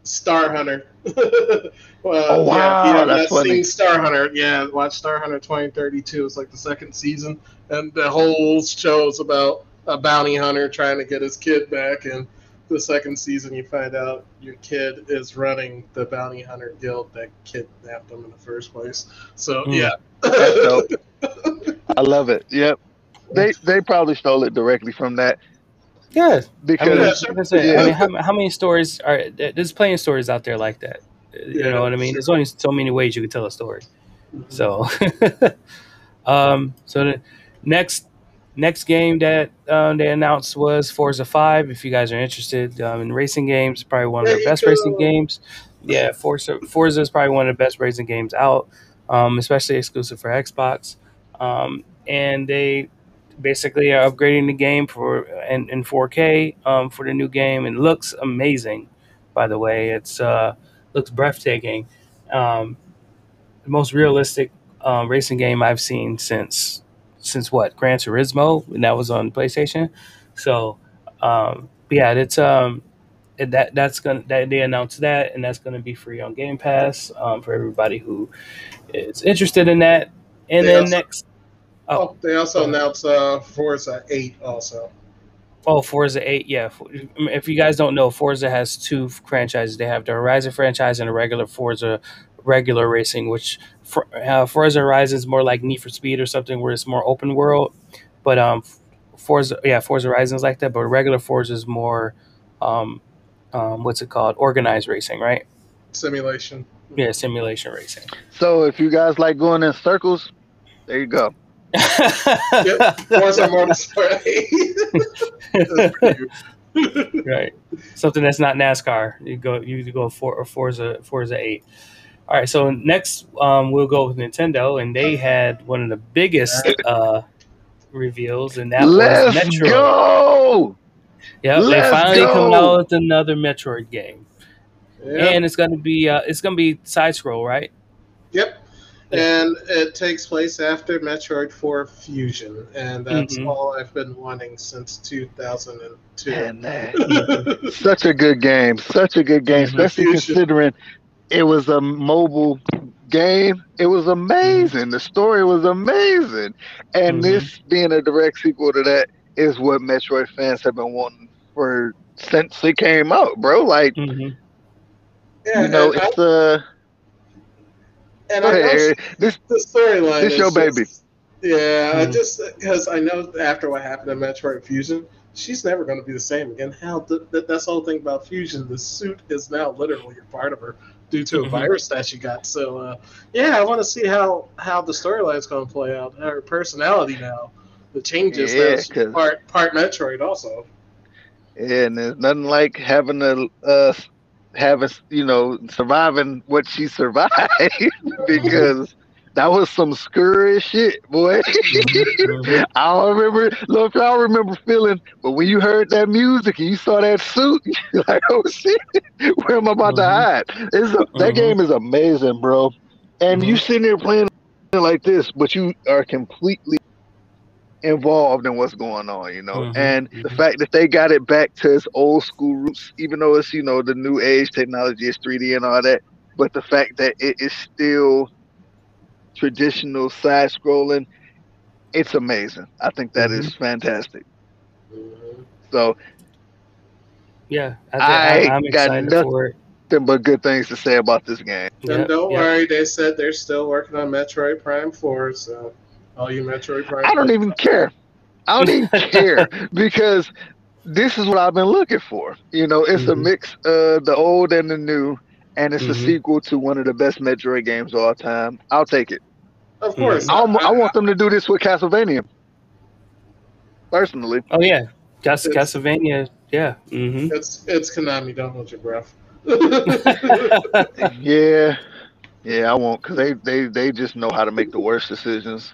Star Hunter. [laughs] well, Oh, wow, yeah, if you have that's not funny. Star Hunter, yeah, watch Star Hunter 2032. It's like the second season, and the whole show is about a bounty hunter trying to get his kid back. And the second season, you find out your kid is running the bounty hunter guild that kidnapped him in the first place. So Hmm. yeah, [laughs] I love it. Yep. They they probably stole it directly from that Yeah, I mean, because Yeah, like I yeah. I mean, how, how many stories are there- there's plenty of stories out there like that. You Yeah, know what I mean? sure. There's only so many ways you can tell a story. So, [laughs] um, so the next next game that um, they announced was Forza Five. If you guys are interested um, in racing games, probably one of the best racing games. Yeah, Forza Forza is probably one of the best racing games out, um, especially exclusive for Xbox. Um, and they basically are upgrading the game for in, in 4K um, for the new game, and it looks amazing. By the way, it's uh, looks breathtaking. Um, the most realistic um, racing game I've seen since since what Gran Turismo, and that was on PlayStation. So, um, yeah, it's um, it- that that's gonna that they announced that, and that's gonna be free on Game Pass um, for everybody who is interested in that. And They then also- next, Oh, they also announced uh, Forza 8 also. Oh, Forza 8, yeah. If you guys don't know, Forza has two franchises. They have the Horizon franchise and a regular Forza regular racing, which for, uh, Forza Horizon is more like Need for Speed or something where it's more open world. But um, Forza, yeah, Forza Horizon is like that, but regular Forza is more, um, um, what's it called? Organized racing, right? Simulation. Yeah, simulation racing. so if you guys like going in circles, there you go. Yep. Forza Motorsport 8. That's [laughs] pretty good. right. Something that's not NASCAR. You go you go for Forza Forza eight. All right. So next, um, we'll go with Nintendo, and they had one of the biggest uh, reveals, and that Let's was Metroid. go. Yeah, they Let's finally go. coming out with another Metroid game, Yeah. and it's gonna be uh, it's gonna be side scroll, right? Yep. And it takes place after Metroid 4 Fusion, and that's Mhm. all I've been wanting since 2002. And that, such a good game. Such a good game, [laughs] Mhm. especially Fusion. considering it was a mobile game. It was amazing. The story was amazing. And Mhm. this being a direct sequel to that is what Metroid fans have been wanting for since it came out, bro. Like, hmm yeah, you know, and I, it's uh and go I ahead, know Eric. This the storyline. This is your just- baby. Yeah, I Mhm. just because I know after what happened in Metroid Fusion, she's never going to be the same again. How th- th- that's the whole thing about Fusion. The suit is now literally a part of her due to a Mhm. virus that she got. So, uh, yeah, I want to see how how the storyline's going to play out. Her personality now, the changes. Yeah, that's 'cause- part part Metroid also. and there's nothing like having a uh having you know surviving what she [laughs] survived because that was some scurry shit, boy. [laughs] I don't remember. Look, I don't remember feeling, but when you heard that music and you saw that suit, [laughs] you're like, "Oh shit, where am I about to Mhm. hide?" It's a. That game is amazing, bro. And you sitting there playing like this, but you are completely involved in what's going on, you know. Mhm. And the Mhm. fact that they got it back to its old school roots, even though it's you know the new age technology is 3D and all that, but the fact that it is still traditional side scrolling, it's amazing. I think that is fantastic. Mhm. So Yeah, I, I I, I'm got excited nothing- for it. but good things to say about this game. And Yeah, don't yeah. worry, they said they're still working on Metroid Prime 4. So, all you Metroid Prime. I don't even care. I don't even [laughs] care because this is what I've been looking for. You know, it's a Mhm. mix of the old and the new, and it's a Mhm. sequel to one of the best Metroid games of all time. I'll take it. Of course. I, I want them to do this with Castlevania. Personally, Oh yeah, Cas- Castlevania. Yeah. hmm It's it's Konami. Don't hold your breath. [laughs] [laughs] yeah, yeah, I won't because they, they they just know how to make the worst decisions.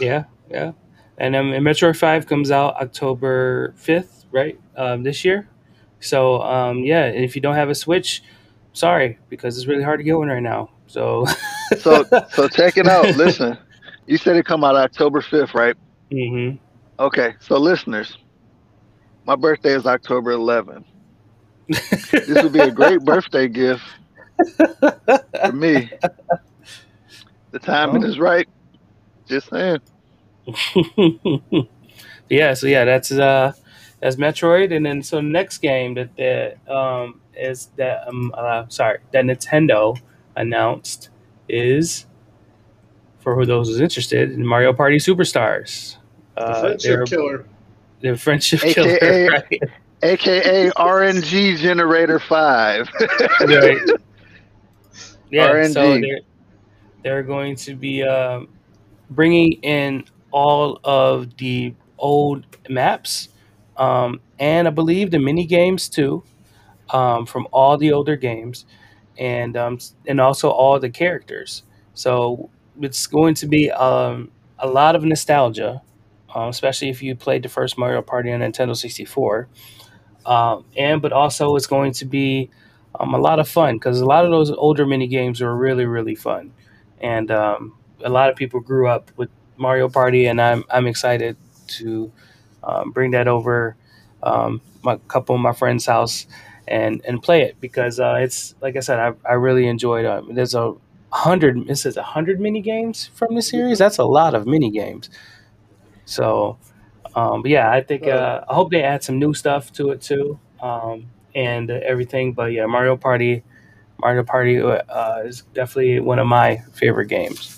yeah, yeah. And um, and Metroid Five comes out October fifth, right? Um, this year. So um, yeah, and if you don't have a Switch, sorry because it's really hard to get one right now. So. [laughs] So so check it out. Listen, you said it come out October fifth, right? Mm-hmm. Okay, so listeners, my birthday is October 11th. this would be a great birthday gift for me. The timing oh. is right. Just saying. [laughs] yeah, so yeah, that's uh that's Metroid, and then so next game that that um is that um uh, sorry that Nintendo announced is for those who's interested in Mario Party Superstars. Uh, the friendship killer. The friendship AKA, killer, [laughs] right? AKA RNG Generator Five. right. [laughs] Yeah. RNG. So they're, they're going to be um, bringing in all of the old maps, um, and I believe the mini games too, um, from all the older games, and um, and also all the characters. So it's going to be um, a lot of nostalgia, uh, especially if you played the first Mario Party on Nintendo 64. Um, and but also it's going to be um, a lot of fun because a lot of those older mini games are really really fun, and um, a lot of people grew up with Mario Party, and I'm I'm excited to um, bring that over um, my couple of my friends' house and and play it because uh, it's like I said I, I really enjoyed. Um, there's a hundred it says a hundred mini games from the series. That's a lot of mini games. So, um, but yeah, I think uh, I hope they add some new stuff to it too, um, and uh, everything. But yeah, Mario Party, Mario Party uh, is definitely one of my favorite games.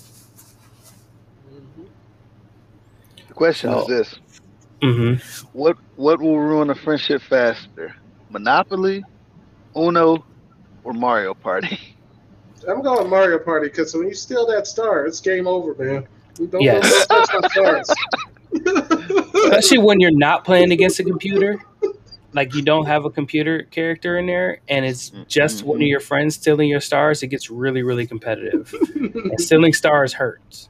The question so, is this: mm-hmm. What what will ruin a friendship faster, Monopoly, Uno, or Mario Party? [laughs] I'm going Mario Party because when you steal that star, it's game over, man. Don't yes. stars. [laughs] Especially when you're not playing against a computer, like you don't have a computer character in there, and it's just mm-hmm. one of your friends stealing your stars. It gets really, really competitive. and stealing stars hurts.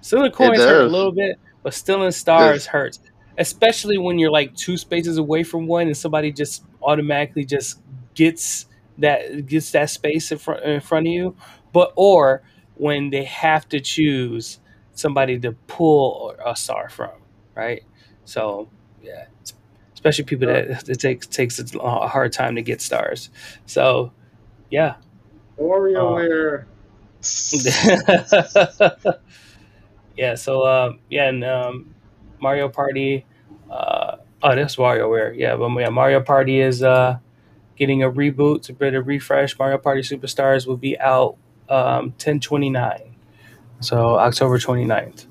Stealing coins hurt a little bit, but stealing stars hurts. Especially when you're like two spaces away from one, and somebody just automatically just gets that gets that space in front in front of you, but or when they have to choose somebody to pull a star from, right? So yeah, especially people that it takes takes a hard time to get stars. So yeah, WarioWare. Um, [laughs] yeah. So uh, yeah, and um, Mario Party. Uh, oh, that's WarioWare. Yeah, but yeah, Mario Party is uh, getting a reboot, a bit of refresh. Mario Party Superstars will be out um, 1029, so October 29th.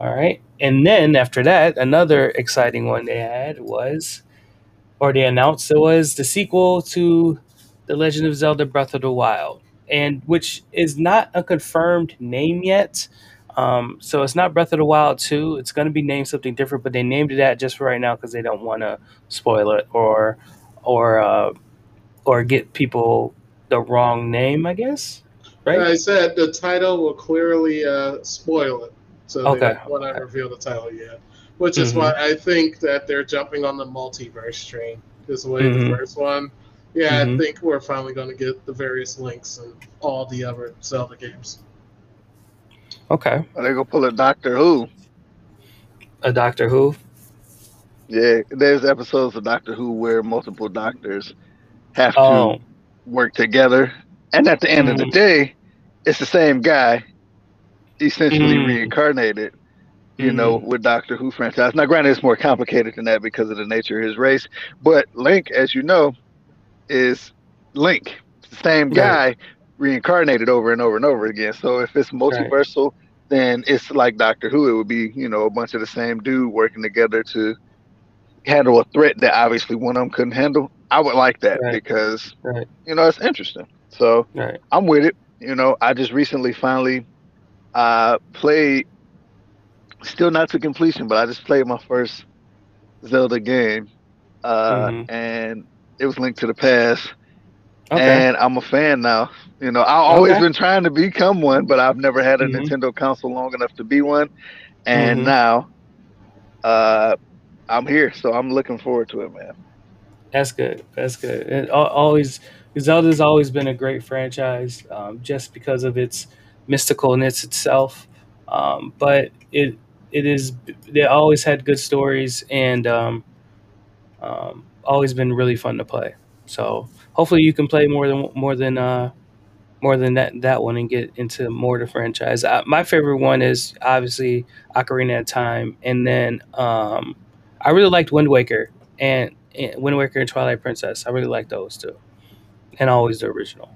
All right. And then after that, another exciting one they had was, or they announced it was the sequel to The Legend of Zelda Breath of the Wild, and which is not a confirmed name yet. Um, so it's not Breath of the Wild 2. It's going to be named something different, but they named it that just for right now because they don't want to spoil it or or uh, or get people the wrong name, I guess. Right. I said the title will clearly uh, spoil it, so okay. they don't want to reveal the title yet. Which is mm-hmm. why I think that they're jumping on the multiverse train. This way, mm-hmm. the first one. Yeah, mm-hmm. I think we're finally going to get the various links and all the other Zelda games. Okay. Are they gonna pull a Doctor Who? A Doctor Who? Yeah, there's episodes of Doctor Who where multiple doctors have to oh. work together, and at the end mm. of the mm. day, it's the same guy, essentially mm. reincarnated. You mm. know, with Doctor Who franchise. Now, granted, it's more complicated than that because of the nature of his race. But Link, as you know, is Link, the same guy. Reincarnated over and over and over again. So if it's multiversal, right. then it's like Doctor Who. It would be, you know, a bunch of the same dude working together to handle a threat that obviously one of them couldn't handle. I would like that right. because right. you know it's interesting. So. I'm with it. You know, I just recently finally uh played still not to completion, but I just played my first Zelda game. Uh mm-hmm. and it was Link to the Past. Okay. And I'm a fan now. You know, I've always okay. been trying to become one, but I've never had a mm-hmm. Nintendo console long enough to be one. And mm-hmm. now uh I'm here, so I'm looking forward to it, man. That's good. That's good. It always Zelda's always been a great franchise, um, just because of its mysticalness itself. Um, but it it is they always had good stories and um, um, always been really fun to play. So hopefully you can play more than more than uh, more than that that one and get into more of the franchise. Uh, my favorite one is obviously Ocarina of Time, and then um, I really liked Wind Waker and, and Wind Waker and Twilight Princess. I really like those too, and always the original.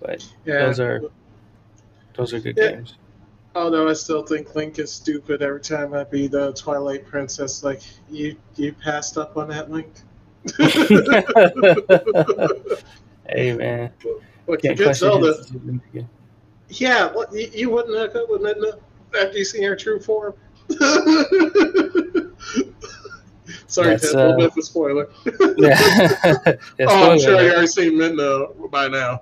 But Yeah. those are those are good Yeah. games. Although I still think Link is stupid every time I beat the Twilight Princess. Like you, you passed up on that Link. [laughs] hey man, Look, you can't get Zelda. his decision again. Yeah, what you, you wouldn't have good with it after you seen her true form. [laughs] Sorry, That's, Ted, a little uh, bit of a spoiler. Yeah. [laughs] Yeah, oh, I'm sure you alert. already seen Midna by now.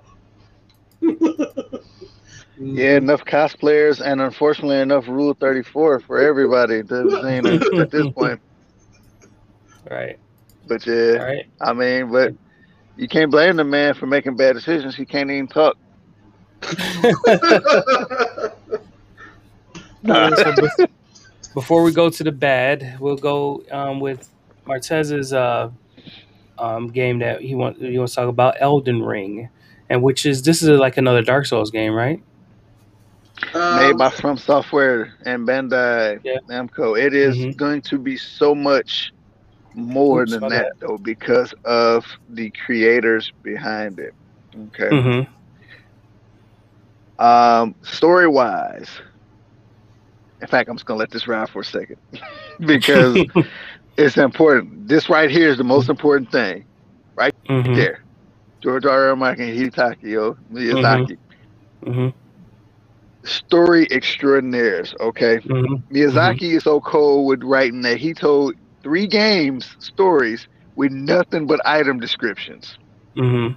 Yeah, enough cosplayers and unfortunately enough Rule 34 for everybody to have seen it at this point. Right. But yeah, All right. I mean, but you can't blame the man for making bad decisions. He can't even talk. [laughs] All right, so bef- [laughs] before we go to the bad, we'll go um, with Martez's uh, um, game that he wants he wants to talk about, Elden Ring, and which is this is like another Dark Souls game, right? Um, Made by From Software and Bandai Yeah. Namco. It is Mhm. going to be so much more than that, though, because of the creators behind it. Okay. Mm-hmm. Um, story wise, in fact, I'm just gonna let this ride for a second [laughs] because [laughs] it's important. This right here is the most important thing. mm-hmm. There, George R. R. Martin and Hidetaka, yo, Miyazaki. Mm-hmm. Story extraordinaires. Okay, Mm-hmm. Miyazaki is so cold with writing that he told three games stories with nothing but item descriptions. Mm-hmm.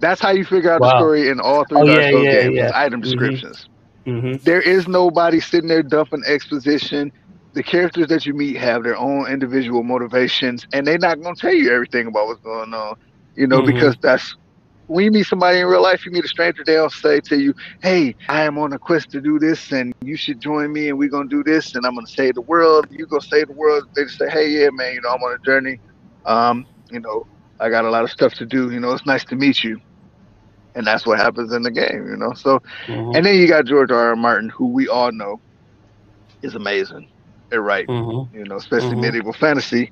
That's how you figure out the story in all three Oh, Dark yeah, Souls yeah, games. yeah. Item Mhm. descriptions. Mm-hmm. there is nobody sitting there dumping exposition. The characters that you meet have their own individual motivations, and they're not going to tell you everything about what's going on. You know, Mhm. because that's when you meet somebody in real life, you meet a stranger, they'll say to you, "Hey, I am on a quest to do this, and you should join me, and we're gonna do this, and I'm gonna save the world. You go save the world." They just say, "Hey, yeah, man, you know, I'm on a journey. Um, you know, I got a lot of stuff to do. You know, it's nice to meet you." And that's what happens in the game, you know. So Mm-hmm. and then you got George R. R. Martin, who we all know is amazing at writing, Mm-hmm. you know, especially Mhm. medieval fantasy.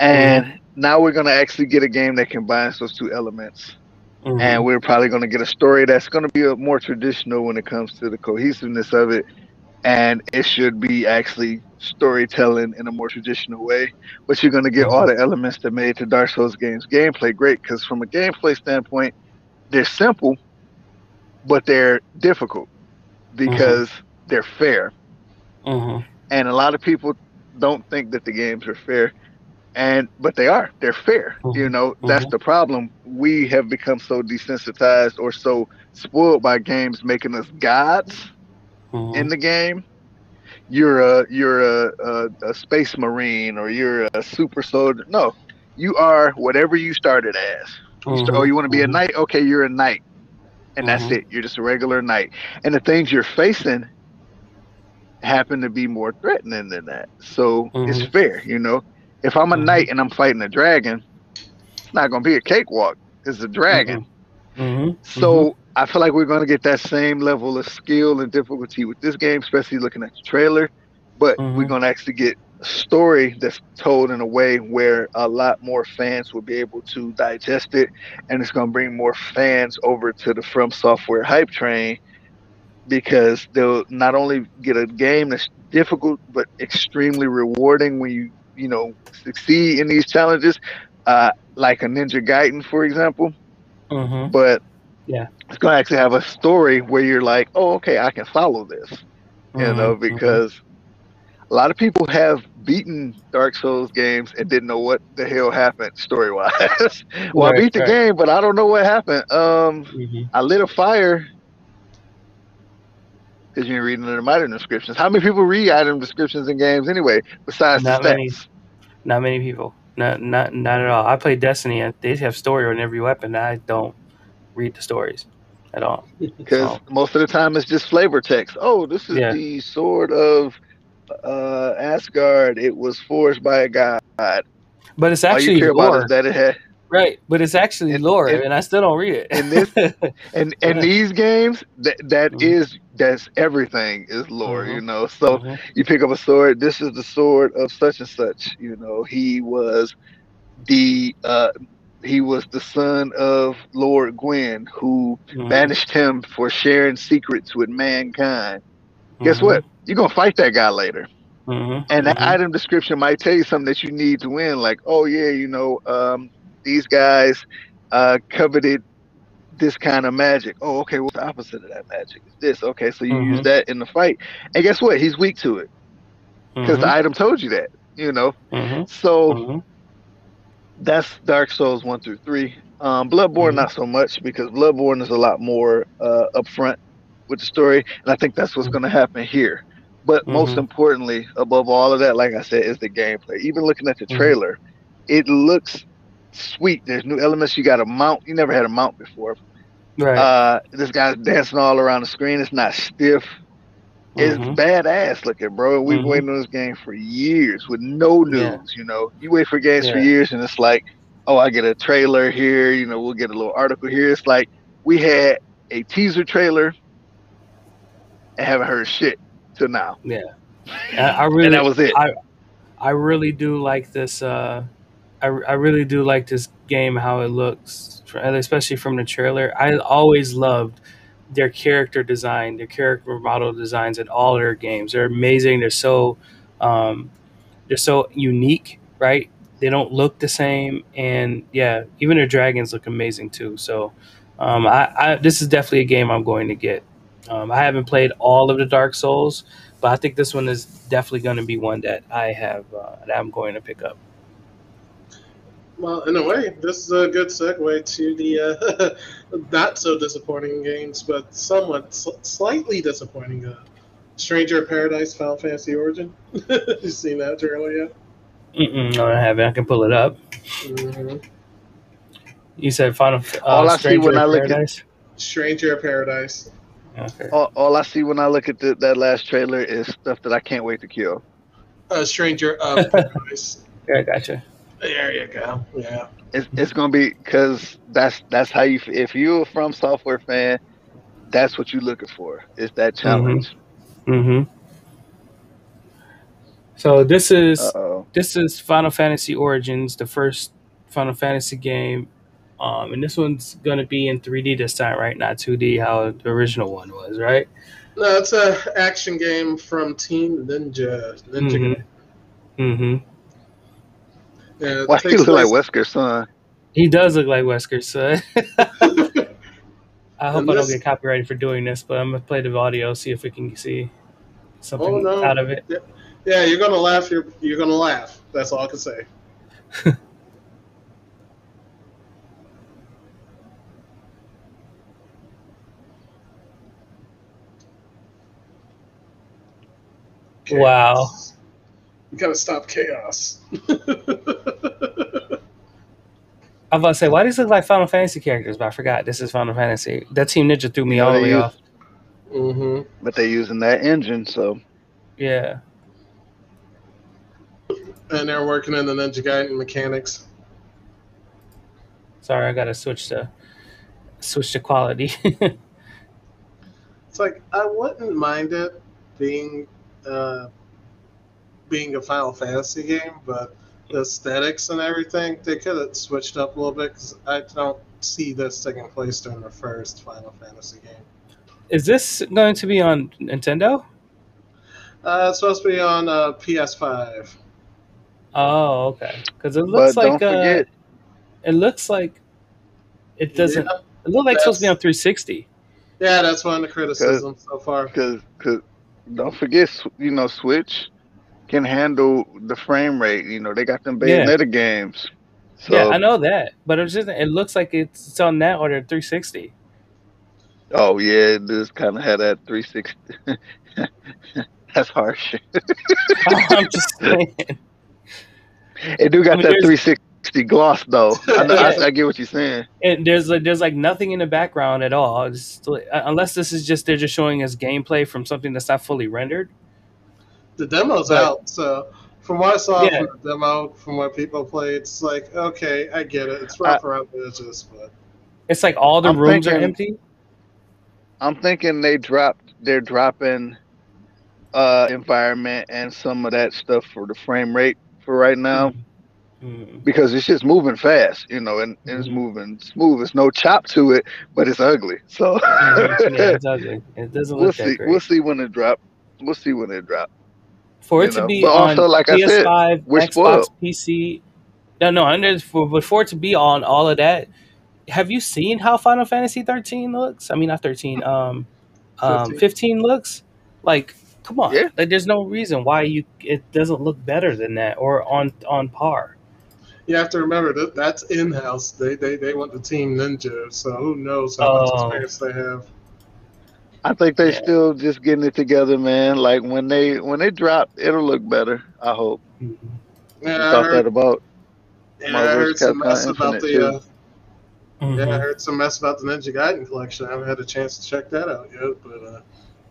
And now we're gonna actually get a game that combines those two elements. Mm-hmm. And we're probably gonna get a story that's gonna be a more traditional when it comes to the cohesiveness of it. And it should be actually storytelling in a more traditional way. But you're gonna get all the elements that made the Dark Souls games gameplay great, because from a gameplay standpoint, they're simple, but they're difficult because they're fair. Mm-hmm. And a lot of people don't think that the games are fair. And but they are. They're fair. Mm-hmm. You know, that's mm-hmm. the problem. We have become so desensitized or so spoiled by games making us gods Mm-hmm. in the game. You're a you're a, a, a space marine or you're a super soldier. No, you are whatever you started as. You mm-hmm. start, oh, you want to be a Mhm. knight? Okay, you're a knight, and that's it. You're just a regular knight. And the things you're facing happen to be more threatening than that. So it's fair, you know. If I'm a Mhm. knight and I'm fighting a dragon, it's not gonna be a cakewalk. It's a dragon. Mm-hmm. So I feel like we're going to get that same level of skill and difficulty with this game, especially looking at the trailer. But we're Mhm. going to actually get a story that's told in a way where a lot more fans will be able to digest it, and it's going to bring more fans over to the From Software hype train because they'll not only get a game that's difficult but extremely rewarding when you you know succeed in these challenges, uh, like a Ninja Gaiden, for example Mm-hmm. but Yeah. it's going to actually have a story where you're like, oh, okay, I can follow this, you know, Mhm, because a lot of people have beaten Dark Souls games and didn't know what the hell happened story wise. [laughs] well, Right, I beat the right. game, but I don't know what happened. Um, Mhm. I lit a fire. Because you're reading the item descriptions. How many people read item descriptions in games anyway, besides Not the stats? many. Not many people. Not not not at all. I play Destiny and they have story on every weapon. I don't read the stories at all. [laughs] Because So- most of the time it's just flavor text. Oh, this is Yeah. the sword of uh, Asgard. It was forged by a god. But it's All you actually care about is that it had. Right, but it's actually And- lore, and- and, I still don't read it. and this- [laughs] And and these games, that that Mhm. is that's everything is lore, Mhm. you know. So Mhm. you pick up a sword. This is the sword of such and such. You know, he was the uh, he was the son of Lord Gwyn, who Mhm. banished him for sharing secrets with mankind. Guess Mhm. what? You're gonna fight that guy later, Mhm. and that item description might tell you something that you need to win. Like, oh yeah, you know, um, these guys uh, coveted this kind of magic. Oh, okay, what's the opposite of that magic? Is this okay? So you Mhm. use that in the fight, and guess what? He's weak to it because Mhm. the item told you that. You know, Mhm. so Mhm. that's Dark Souls one through three. Um, Bloodborne Mhm. not so much because Bloodborne is a lot more uh, upfront with the story, and I think that's what's Mhm. going to happen here. But most importantly, above all of that, like I said, is the gameplay. Even looking at the trailer, it looks sweet. There's new elements. You got a mount. You never had a mount before. Right. Uh, this guy's dancing all around the screen. It's not stiff. It's Mhm. badass looking, bro. We've been Mhm. waiting on this game for years with no news. Yeah. You know, you wait for games for years, and it's like, oh, I get a trailer here. You know, we'll get a little article here. It's like we had a teaser trailer and haven't heard shit till now, I, I really, and that was it. I, I really do like this. Uh, I, I really do like this game. How it looks, especially from the trailer. I always loved their character design, their character model designs in all their games. They're amazing. They're so, um, they're so unique, right? They don't look the same, and yeah, even their dragons look amazing too. So, um, I, I this is definitely a game I'm going to get. Um, I haven't played all of the Dark Souls, but I think this one is definitely going to be one that I have uh, that I'm going to pick up. Well, in a way, this is a good segue to the uh, [laughs] not so disappointing games, but somewhat sl- slightly disappointing. Uh, Stranger of Paradise Final Fantasy Origin. [laughs] you seen that trailer yet? Mm-mm, no, I haven't. I can pull it up. hmm You said Final uh, All I see Stranger when I of look at- Paradise. Stranger of Paradise. Okay. all, all I see when I look at the, that last trailer is stuff that I can't wait to kill. Uh, Stranger of [laughs] Paradise. Okay, gotcha. There you go. Yeah. It's, it's gonna be because that's that's how you. If you're From Software fan, that's what you're looking for. Is that challenge? Mm-hmm. So this is Uh oh. this is Final Fantasy Origins, the first Final Fantasy game, um, and this one's gonna be in 3D this time, right? Not 2D, how the original one was, right? No, it's a action game from Team Ninja. Ninja. Mm-hmm. Mm-hmm. Yeah, it Why he takes look like place- Wesker's son? He does look like Wesker, son. [laughs] I hope And I don't get copyrighted for doing this, but I'm gonna play the audio, see if we can see something Oh, no. out of it. Yeah, you're gonna laugh. You're you're gonna laugh. That's all I can say. [laughs] Wow. You gotta stop chaos. [laughs] I was about to say, why do these look like Final Fantasy characters? But I forgot this is Final Fantasy. That Team Ninja threw me Yeah, all the way use- off. mm-hmm. But they're using that engine, so Yeah. And they're working in the Ninja Gaiden mechanics. Sorry, I gotta switch to switch to quality. [laughs] It's like I wouldn't mind it being uh, being a Final Fantasy game, but the aesthetics and everything they could have switched up a little bit because I don't see this taking place during the first Final Fantasy game. is this going to be on Nintendo? Uh, it's supposed to be on uh, PS5. Oh, okay. Because it looks but like don't uh, forget, it looks like it doesn't. Yeah, It looks like it's supposed to be on 360. yeah, that's one of the criticisms so far. because because don't forget, you know, Switch can handle the frame rate. You know, they got them Yeah. Bayonetta games. So, yeah, I know that, but it's just it looks like it's, it's on that order 360. Oh yeah, it does kind of have that 360. [laughs] That's harsh. [laughs] [laughs] I'm just saying. It do got I mean, that 360 gloss though. I, know, Yeah. I get what you're saying. And there's like there's like nothing in the background at all. Like- uh, unless this is just they're just showing us gameplay from something that's not fully rendered. The demo's But- out, so from what I saw Yeah. from the demo, from what people play, it's like okay, I get it. It's rough around the edges, but It's like all the I'm rooms are empty. I'm thinking they dropped. They're dropping uh environment and some of that stuff for the frame rate for right now Mhm. because it's just moving fast, you know, and, and it's Mhm. moving smooth. It's no chop to it, but it's ugly. So Mhm. yeah, it's [laughs] ugly. It doesn't look we'll look that see. great. We'll see when it drop. We'll see when it drop. For you it to know, be but on also, like I said, PS5, we're Xbox, spoiled. PC. No, no, under for but for it to be on all of that. Have you seen how Final Fantasy 13 looks? I mean, not 13. Um, um, 15. 15 looks like. Come on, Yeah. like there's no reason why you it doesn't look better than that or on on par. you have to remember that that's in house. They, they they want the team ninja, so who knows how much Oh. experience they have. I think they Yeah. still just getting it together, man. Like when they when they drop, it'll look better. I hope. Mhm. Yeah, I thought that heard, about yeah, I Marvel's heard some Capcom mess about Infinite, the. too. Uh, Yeah, I Mhm. heard some mess about the Ninja Gaiden collection. I haven't had a chance to check that out yet, but uh,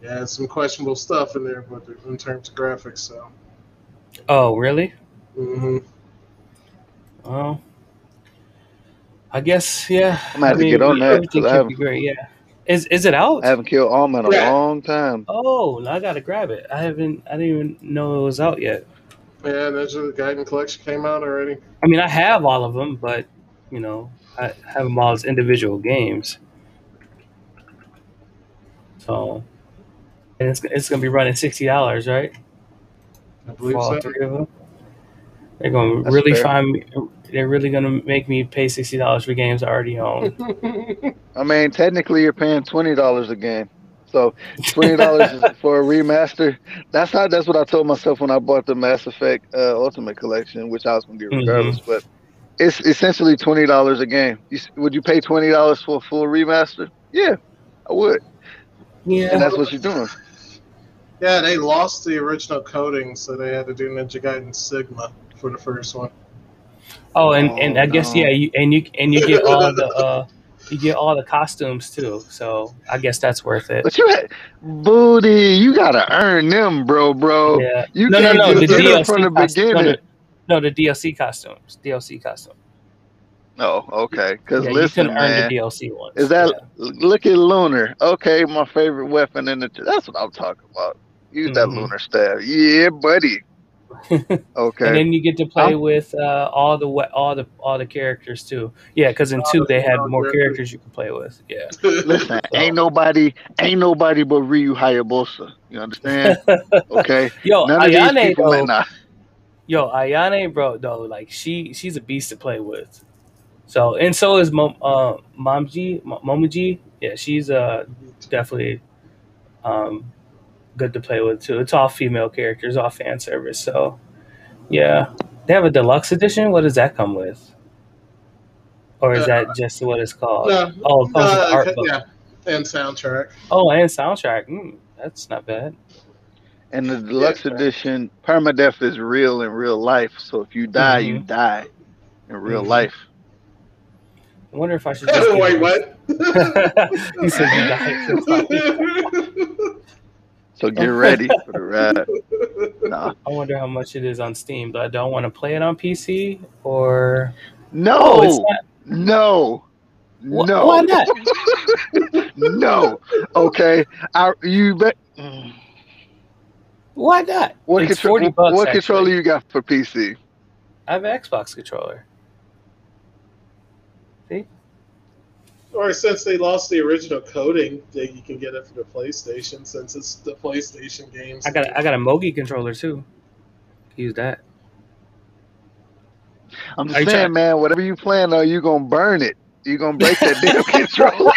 yeah, some questionable stuff in there, but in terms of graphics. So, Oh, really? hmm Well, I guess yeah. I'm gonna have I to get on that, everything 'cause I could be great. Yeah. Is is it out? I haven't killed Alma in a Yeah. long time. Oh, I gotta grab it. I haven't. I didn't even know it was out yet. yeah, Ninja Gaiden collection came out already. I mean, I have all of them, but you know, I have them all as individual games. So, and it's it's gonna be running sixty dollars, right? I believe For all so. three of them. They're gonna That's really fair. find me. They're really gonna make me pay sixty dollars for games I already own. [laughs] I mean, technically, you're paying twenty dollars a game. So twenty dollars for a remaster. That's how. That's what I told myself when I bought the Mass Effect uh, Ultimate Collection, which I was gonna get Mhm. regardless. But it's essentially twenty dollars a game. You, would you pay twenty dollars for a full remaster? Yeah, I would. Yeah, and that's what you're doing. yeah, they lost the original coding, so they had to do Ninja Gaiden Sigma for the first one. Oh, and, and Oh, I guess no. yeah, you and you and you get all the uh, you get all the costumes too. So I guess that's worth it. But you had booty. You gotta earn them, bro, bro. Yeah. You No, no, can't no. The just get them DLC from the costume. No, the, no, the DLC costumes. DLC costume. Oh, okay. Because Yeah, listen, you can earn man. the DLC ones. Is that Yeah. look at Lunar? Okay, my favorite weapon in the. That's what I'm talking about. Use that Mhm. Lunar staff. Yeah, buddy. Okay. And then you get to play I'm- with uh, all the all the all the characters too. Yeah, because in two they had more characters. characters you could play with. Yeah. Listen, ain't nobody, ain't nobody but Ryu Hayabusa. You understand? [laughs] Okay. Yo, None of these Ayane people. though. Nah. Yo, Ayane, bro, though, like she she's a beast to play with. So and so is Mom, uh, Momji, Mo- Momoji. Yeah, she's uh definitely um good to play with too. It's all female characters, all fan service. So yeah, they have a deluxe edition. What does that come with? Or is that just what it's called? No, Oh, it comes with uh, art book. yeah, and soundtrack. Oh, and soundtrack. Mm, that's not bad. And the deluxe Yeah. edition, permadeath is real in real life. So if you die, you Mhm. die in real Mhm. life. I wonder if I should [laughs] just get Wait, it. what? [laughs] he said you died. [laughs] So get ready for the ride. [laughs] Nah. I wonder how much it is on Steam, but I don't want to play it on PC or No. oh, it's not. No. Wh- No. Why not? [laughs] no. Okay. I, you bet. Why not? What, it's control, forty bucks. what actually. controller you got for PC? I have an Xbox controller. Or since they lost the original coding, they, you can get it for the PlayStation since it's the PlayStation games. I got I got a Mogi controller too. Use that. I'm Are just saying, trying- man, whatever you plan on, you gonna burn it. You gonna break that damn [laughs] controller.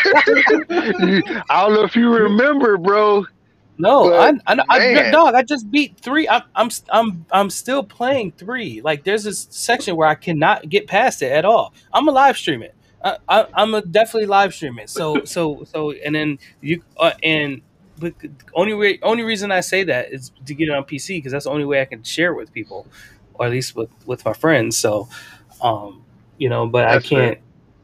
[laughs] I don't know if you remember, bro. No, But, I, I, know- I, dog. I just beat three. I'm, I'm, I'm, I'm still playing three. Like there's this section where I cannot get past it at all. I'm a live stream it. I, I, I'm a definitely live stream it. So, so, so, and then you, uh, and but only way, only reason I say that is to get it on PC because that's the only way I can share it with people, or at least with with my friends. So, um, you know, but That's I can't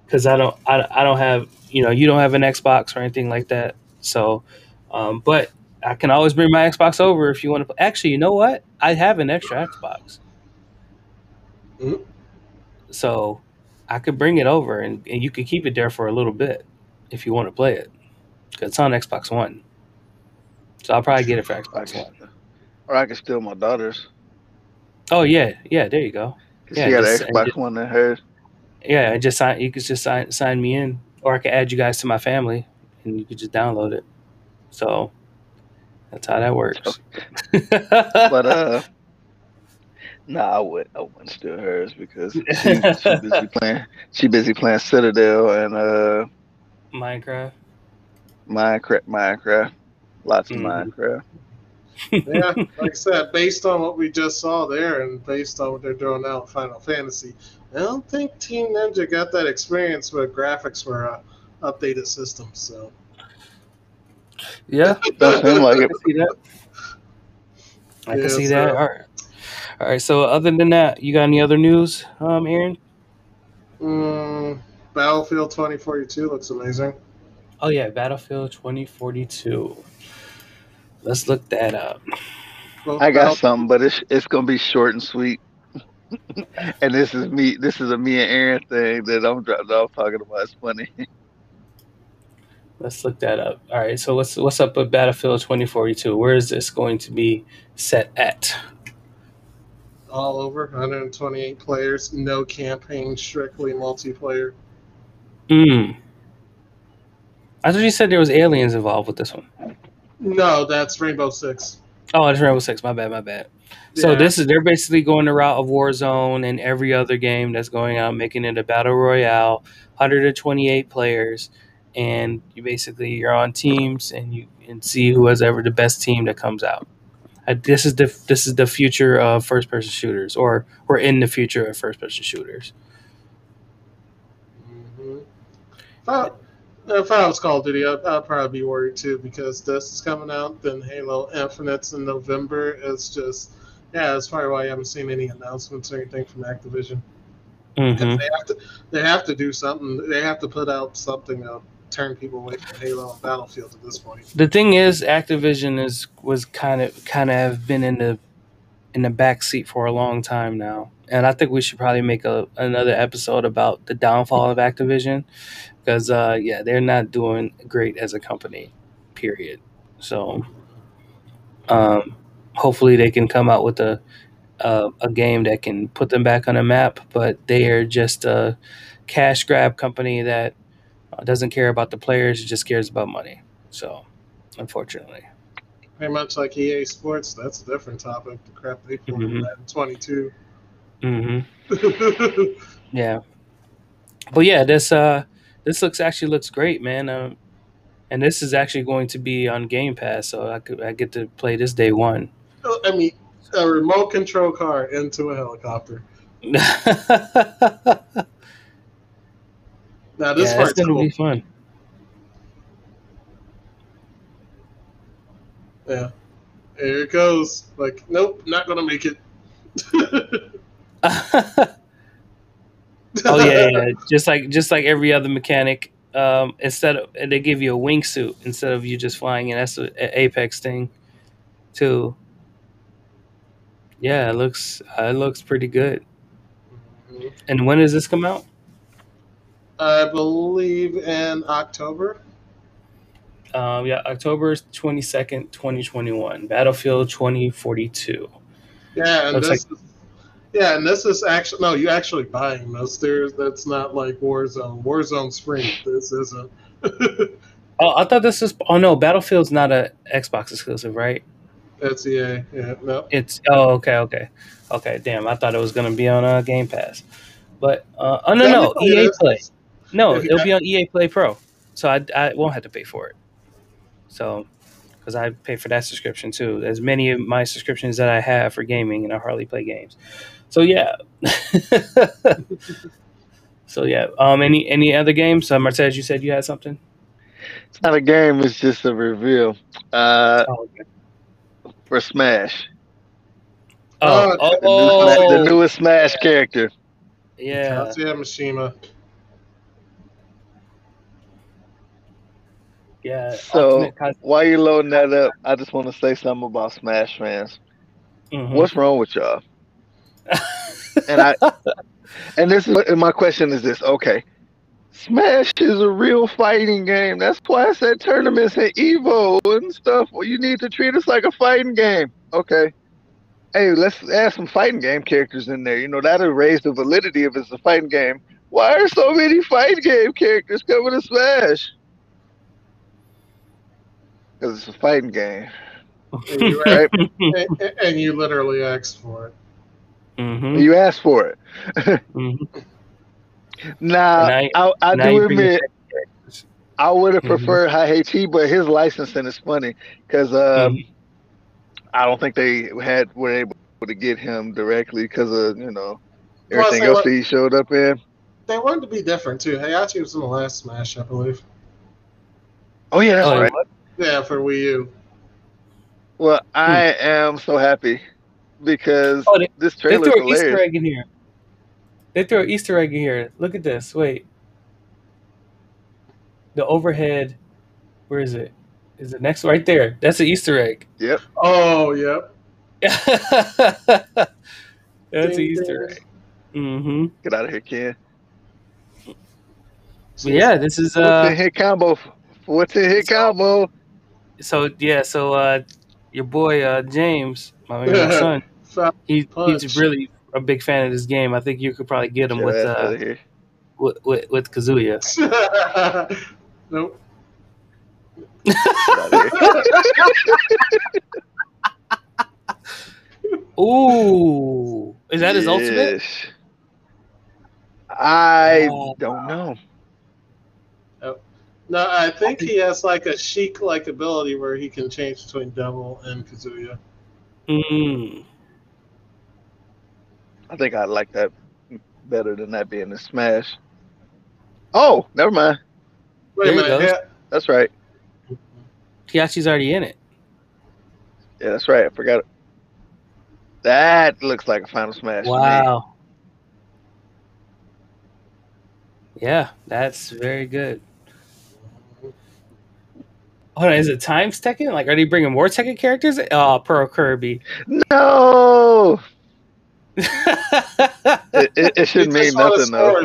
because I don't, I, I don't have, you know, you don't have an Xbox or anything like that. So, um, but I can always bring my Xbox over if you want to. Actually, you know what? I have an extra Xbox, Mhm. so I could bring it over and, and you could keep it there for a little bit if you want to play it. 'Cause it's on Xbox One, so I'll probably get it for Xbox One. or I could steal my daughter's. Oh yeah, yeah. There you go. Yeah, she got just- an Xbox just- One in hers. Yeah, I just sign. You could just sign sign me in, or I could add you guys to my family, and you could just download it. So that's how that works. [laughs] But uh, no, I would I wouldn't steal hers because [laughs] she, she busy playing. She busy playing Citadel and uh Minecraft. Minecraft. Minecraft. Lots of Mhm. Minecraft. [laughs] yeah, like I said, based on what we just saw there, and based on what they're doing now in Final Fantasy, I don't think Team Ninja got that experience with graphics for uh, updated systems. So Yeah, [laughs] Don't seem like I can see that. I can see so- that. All right. All right. So other than that, you got any other news, um, Aaron? mm, Battlefield 2042 looks amazing. Oh yeah, Battlefield 2042. Let's look that up. Well, I got Battle- something, but it's it's gonna be short and sweet. [laughs] and this is me. This is a me and Aaron thing that I'm dropping off talking about. It's funny. [laughs] Let's look that up. All right. So what's what's up with Battlefield 2042? Where is this going to be set at? All over 128 players, no campaign, strictly multiplayer. Hmm. I thought you said there was aliens involved with this one. No, that's Rainbow Six. Oh, it's Rainbow Six. My bad. My bad. So Yeah. this is they're basically going the route of Warzone and every other game that's going out, making it a battle royale, 128 players, and you basically you're on teams and you and see who has ever the best team that comes out. Uh, this is the this is the future of first person shooters, or we're in the future of first person shooters. Mm-hmm. If, I, if I was Call of Duty, I'd, I'd probably be worried too because this is coming out. Then Halo Infinite's in November. It's just, yeah, that's probably why I haven't seen any announcements or anything from Activision. hmm They have to, they have to do something. They have to put out something to turn people away from Halo and Battlefield at this point. The thing is, Activision is was kind of kind of have been in the in the back seat for a long time now, and I think we should probably make a another episode about the downfall of Activision because uh, yeah, they're not doing great as a company. Period. So, um, hopefully, they can come out with a uh, a game that can put them back on the map. But they are just a cash grab company that uh, doesn't care about the players; it just cares about money. So, unfortunately, Pretty much like EA Sports. That's a different topic. The crap they pulled Mhm. in Madden 22. hmm [laughs] yeah. But yeah, this uh, this looks actually looks great, man. Um, and this is actually going to be on Game Pass, so I could I get to play this day one. I mean, a remote control car into a helicopter. [laughs] yeah, Now this it's part's gonna cool. be fun. Yeah. Here it goes. Like, nope, not gonna make it. [laughs] oh yeah, yeah, [laughs] just like just like every other mechanic. Um, instead of and they give you a wingsuit instead of you just flying, and that's a, a Apex thing, too. Yeah, it looks uh, it looks pretty good. Mhm. And when does this come out? I believe in October. Um, yeah, October twenty second, twenty twenty one. Battlefield twenty forty two. Yeah, and Looks this is, yeah, and this is actually no, you're actually buying this. There's that's not like Warzone. Warzone's free. This isn't. [laughs] Oh, I thought this was. Oh no, Battlefield's not a Xbox exclusive, right? that's EA. Yeah, no. It's oh okay, okay, okay. Damn, I thought it was gonna be on uh, Game Pass, but uh, oh no, no, EA is. Play. No, If it'll be on EA Play Pro, so I I won't have to pay for it. So, because I pay for that subscription too. As many of my subscriptions that I have for gaming, and I hardly play games. So yeah. [laughs] so yeah. Um. Any any other games? Uh, Martez, you said you had something. It's not a game. It's just a reveal. Uh, Oh, okay. for Smash, Oh, Oh, the, new oh, the newest Smash character. yeah. Kazuya Mishima. Yeah. So while you're loading that up, I just want to say something about Smash fans. Mm-hmm. What's wrong with y'all? [laughs] and I and this is and my question is this: Okay, Smash is a real fighting game. That's why I said tournaments and Evo and stuff. Well, you need to treat us like a fighting game. Okay. Hey, let's add some fighting game characters in there. You know, that'll raise the validity of it's a fighting game. Why are so many fighting game characters coming to Smash? Because it's a fighting game. And you, [laughs] right? and, and, you literally asked for it. Mm-hmm. You asked for it. [laughs] mm-hmm. Now, I, I, I do admit, I would have mm-hmm. preferred mm but his licensing is funny because um, mm-hmm. I don't think they had were able to get him directly because of you know everything else were, he showed up in. They wanted to be different too. Heihachi was in the last Smash, I believe. Oh yeah, that's oh, right. Yeah, for Wii U. Well, I hmm. am so happy because oh, they, this trailer they threw an Easter egg in here. They threw an Easter egg in here. Look at this. Wait. The overhead. Where is it? Is it next right there? That's an Easter egg. Yep. Oh, yep. [laughs] That's an Easter egg. Mm-hmm. Get out of here, Ken. yeah, this is uh. What's the hit combo? What's the hit combo? So yeah, so uh, your boy uh James, my, my [laughs] son, he, he's really a big fan of this game. I think you could probably get him with, uh, with, with with Kazuya. [laughs] nope. [laughs] Ooh, is that his yes. ultimate? I uh, don't know. No, I think he has like a chic like ability where he can change between Devil and Kazuya. Mm. I think I like that better than that being a smash. Oh, never mind. Wait a minute. Yeah. That's right. Heihachi's already in it. Yeah, that's right. I forgot it. That looks like a Final Smash. Wow. Yeah, that's very good. Hold on, is it Times Tekken? Like, are they bringing more Tekken characters? Oh, Pearl Kirby. No. [laughs] it, it, it, should mean nothing though.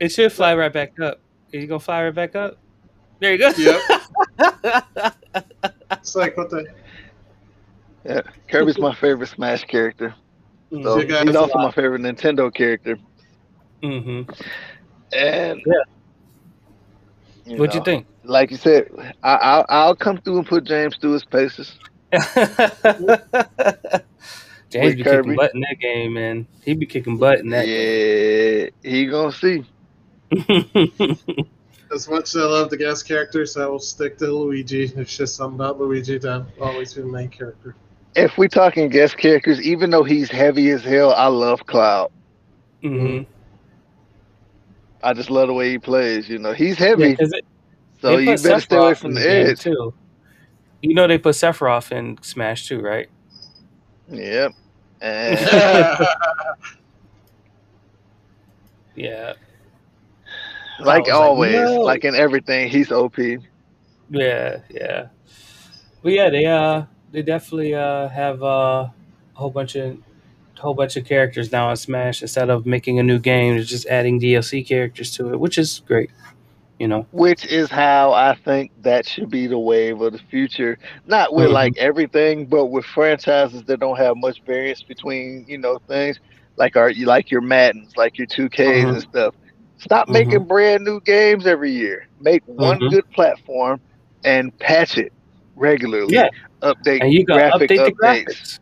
It should fly right back up. Is you gonna fly right back up? There you go. Yep. [laughs] it's like what the. Yeah, Kirby's my favorite Smash character. Mm, so he's also my favorite Nintendo character. Mm-hmm. And yeah. You What'd know, you think? Like you said, I, will I'll come through and put James through his paces. [laughs] James be Kirby. kicking butt in that game, man. He be kicking butt in that. Yeah, game. he gonna see. [laughs] as much as I love the guest characters, I will stick to Luigi. It's just something about Luigi that always be the main character. If we're talking guest characters, even though he's heavy as hell, I love Cloud. Mm-hmm. I just love the way he plays. You know, he's heavy, yeah, it, so you better Sephiroth stay away from the, the edge too. You know, they put Sephiroth in Smash too, right? Yep. [laughs] yeah. Like always, like, no. like in everything, he's OP. Yeah, yeah. But yeah, they uh they definitely uh have uh, a whole bunch of whole bunch of characters now in Smash instead of making a new game, they're just adding DLC characters to it, which is great. You know, which is how I think that should be the wave of the future. Not with mm-hmm. like everything, but with franchises that don't have much variance between you know things like our you like your Maddens, like your 2Ks mm-hmm. and stuff. Stop mm-hmm. making brand new games every year. Make one mm-hmm. good platform and patch it regularly. Yeah. Update and you graphic update updates. graphics.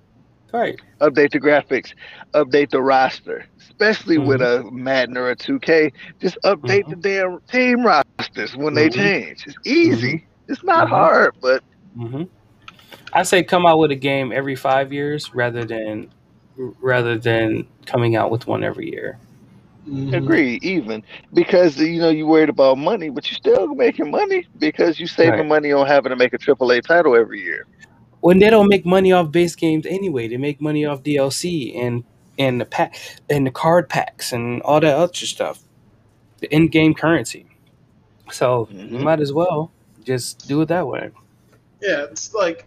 Right. Update the graphics. Update the roster. Especially mm-hmm. with a Madden or a 2K. Just update the mm-hmm. damn team rosters when they mm-hmm. change. It's easy. Mm-hmm. It's not hard, but I say come out with a game every five years rather than rather than coming out with one every year. Mm-hmm. Agree, even because you know you worried about money, but you're still making money because you're saving right. money on having to make a AAA title every year. When they don't make money off base games anyway, they make money off DLC and and the pack and the card packs and all that other stuff, the in-game currency. So mm-hmm. you might as well just do it that way. Yeah, it's like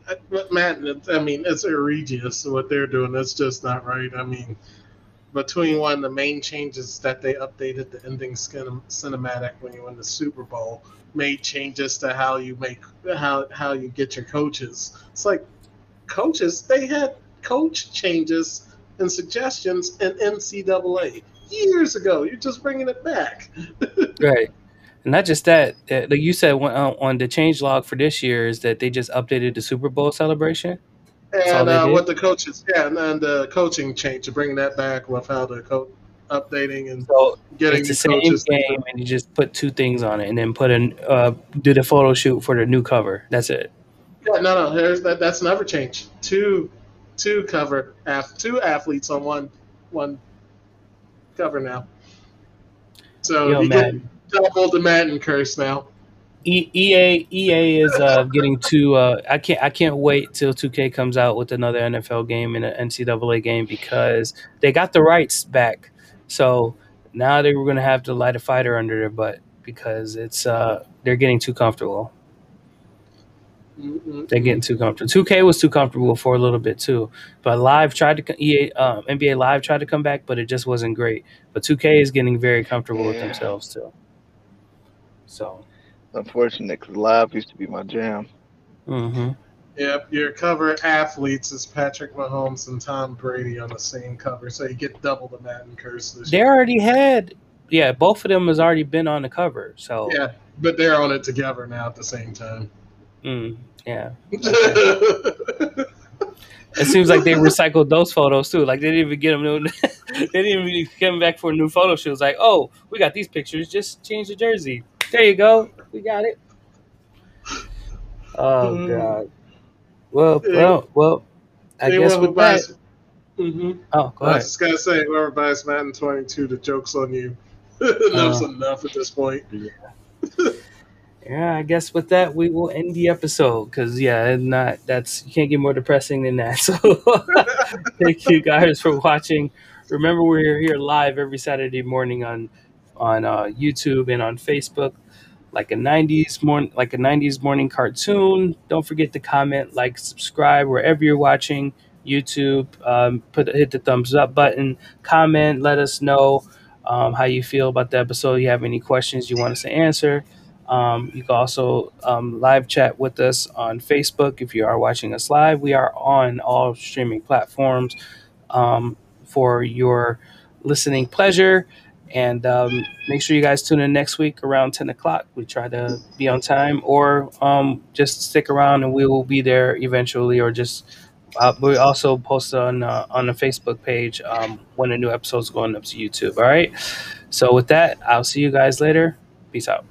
Matt. I mean, it's egregious what they're doing. That's just not right. I mean, between one of the main changes that they updated the ending skin, cinematic when you win the Super Bowl, made changes to how you make how how you get your coaches. It's like coaches. They had coach changes and suggestions in NCAA years ago. You're just bringing it back. [laughs] right. And not just that, uh, like you said on, uh, on the change log for this year is that they just updated the Super Bowl celebration. And uh, what the coaches, yeah, and, and the coaching change, bringing that back with how the coach updating and so getting it's the same game, and you just put two things on it, and then put in uh, do the photo shoot for the new cover. That's it. Yeah, no, no, there's that. That's never changed. Two, two cover, two athletes on one, one cover now. So Yo, you man. get double the Madden curse now. EA EA is uh, getting to. Uh, I can't I can't wait till 2K comes out with another NFL game and an NCAA game because they got the rights back. So now they were going to have to light a fighter under their butt because it's uh, they're getting too comfortable. Mm-hmm. They're getting too comfortable. 2K was too comfortable for a little bit too, but Live tried to EA um, NBA Live tried to come back, but it just wasn't great. But 2K is getting very comfortable yeah. with themselves too. So unfortunate because Live used to be my jam. Mm-hmm. Yep, your cover athletes is Patrick Mahomes and Tom Brady on the same cover, so you get double the Madden curse. This they year. already had, yeah, both of them has already been on the cover. So yeah, but they're on it together now at the same time. Mm, yeah. [laughs] it seems like they recycled those photos too. Like they didn't even get them new. [laughs] they didn't even come back for a new photo shoot. It's like, oh, we got these pictures. Just change the jersey. There you go. We got it. Oh mm. God. Well, well, well. I guess with that. Mm-hmm. Oh, go I was just gonna say, whoever buys Madden 22, the joke's on you. Enough's uh, enough at this point. Yeah. [laughs] yeah, I guess with that we will end the episode because yeah, not that's you can't get more depressing than that. [laughs] So [laughs] thank you guys for watching. Remember, we're here live every Saturday morning on on uh, YouTube and on Facebook, like a '90s morning, like a '90s morning cartoon. Don't forget to comment, like, subscribe wherever you're watching. YouTube, um, put hit the thumbs up button, comment, let us know um, how you feel about the episode. You have any questions you want us to answer. Um, you can also um, live chat with us on Facebook if you are watching us live. We are on all streaming platforms um, for your listening pleasure. And um, make sure you guys tune in next week around 10 o'clock. We try to be on time or um, just stick around and we will be there eventually or just. Uh, we also post on uh, on the Facebook page um, when a new episode's going up to YouTube. All right. So with that, I'll see you guys later. Peace out.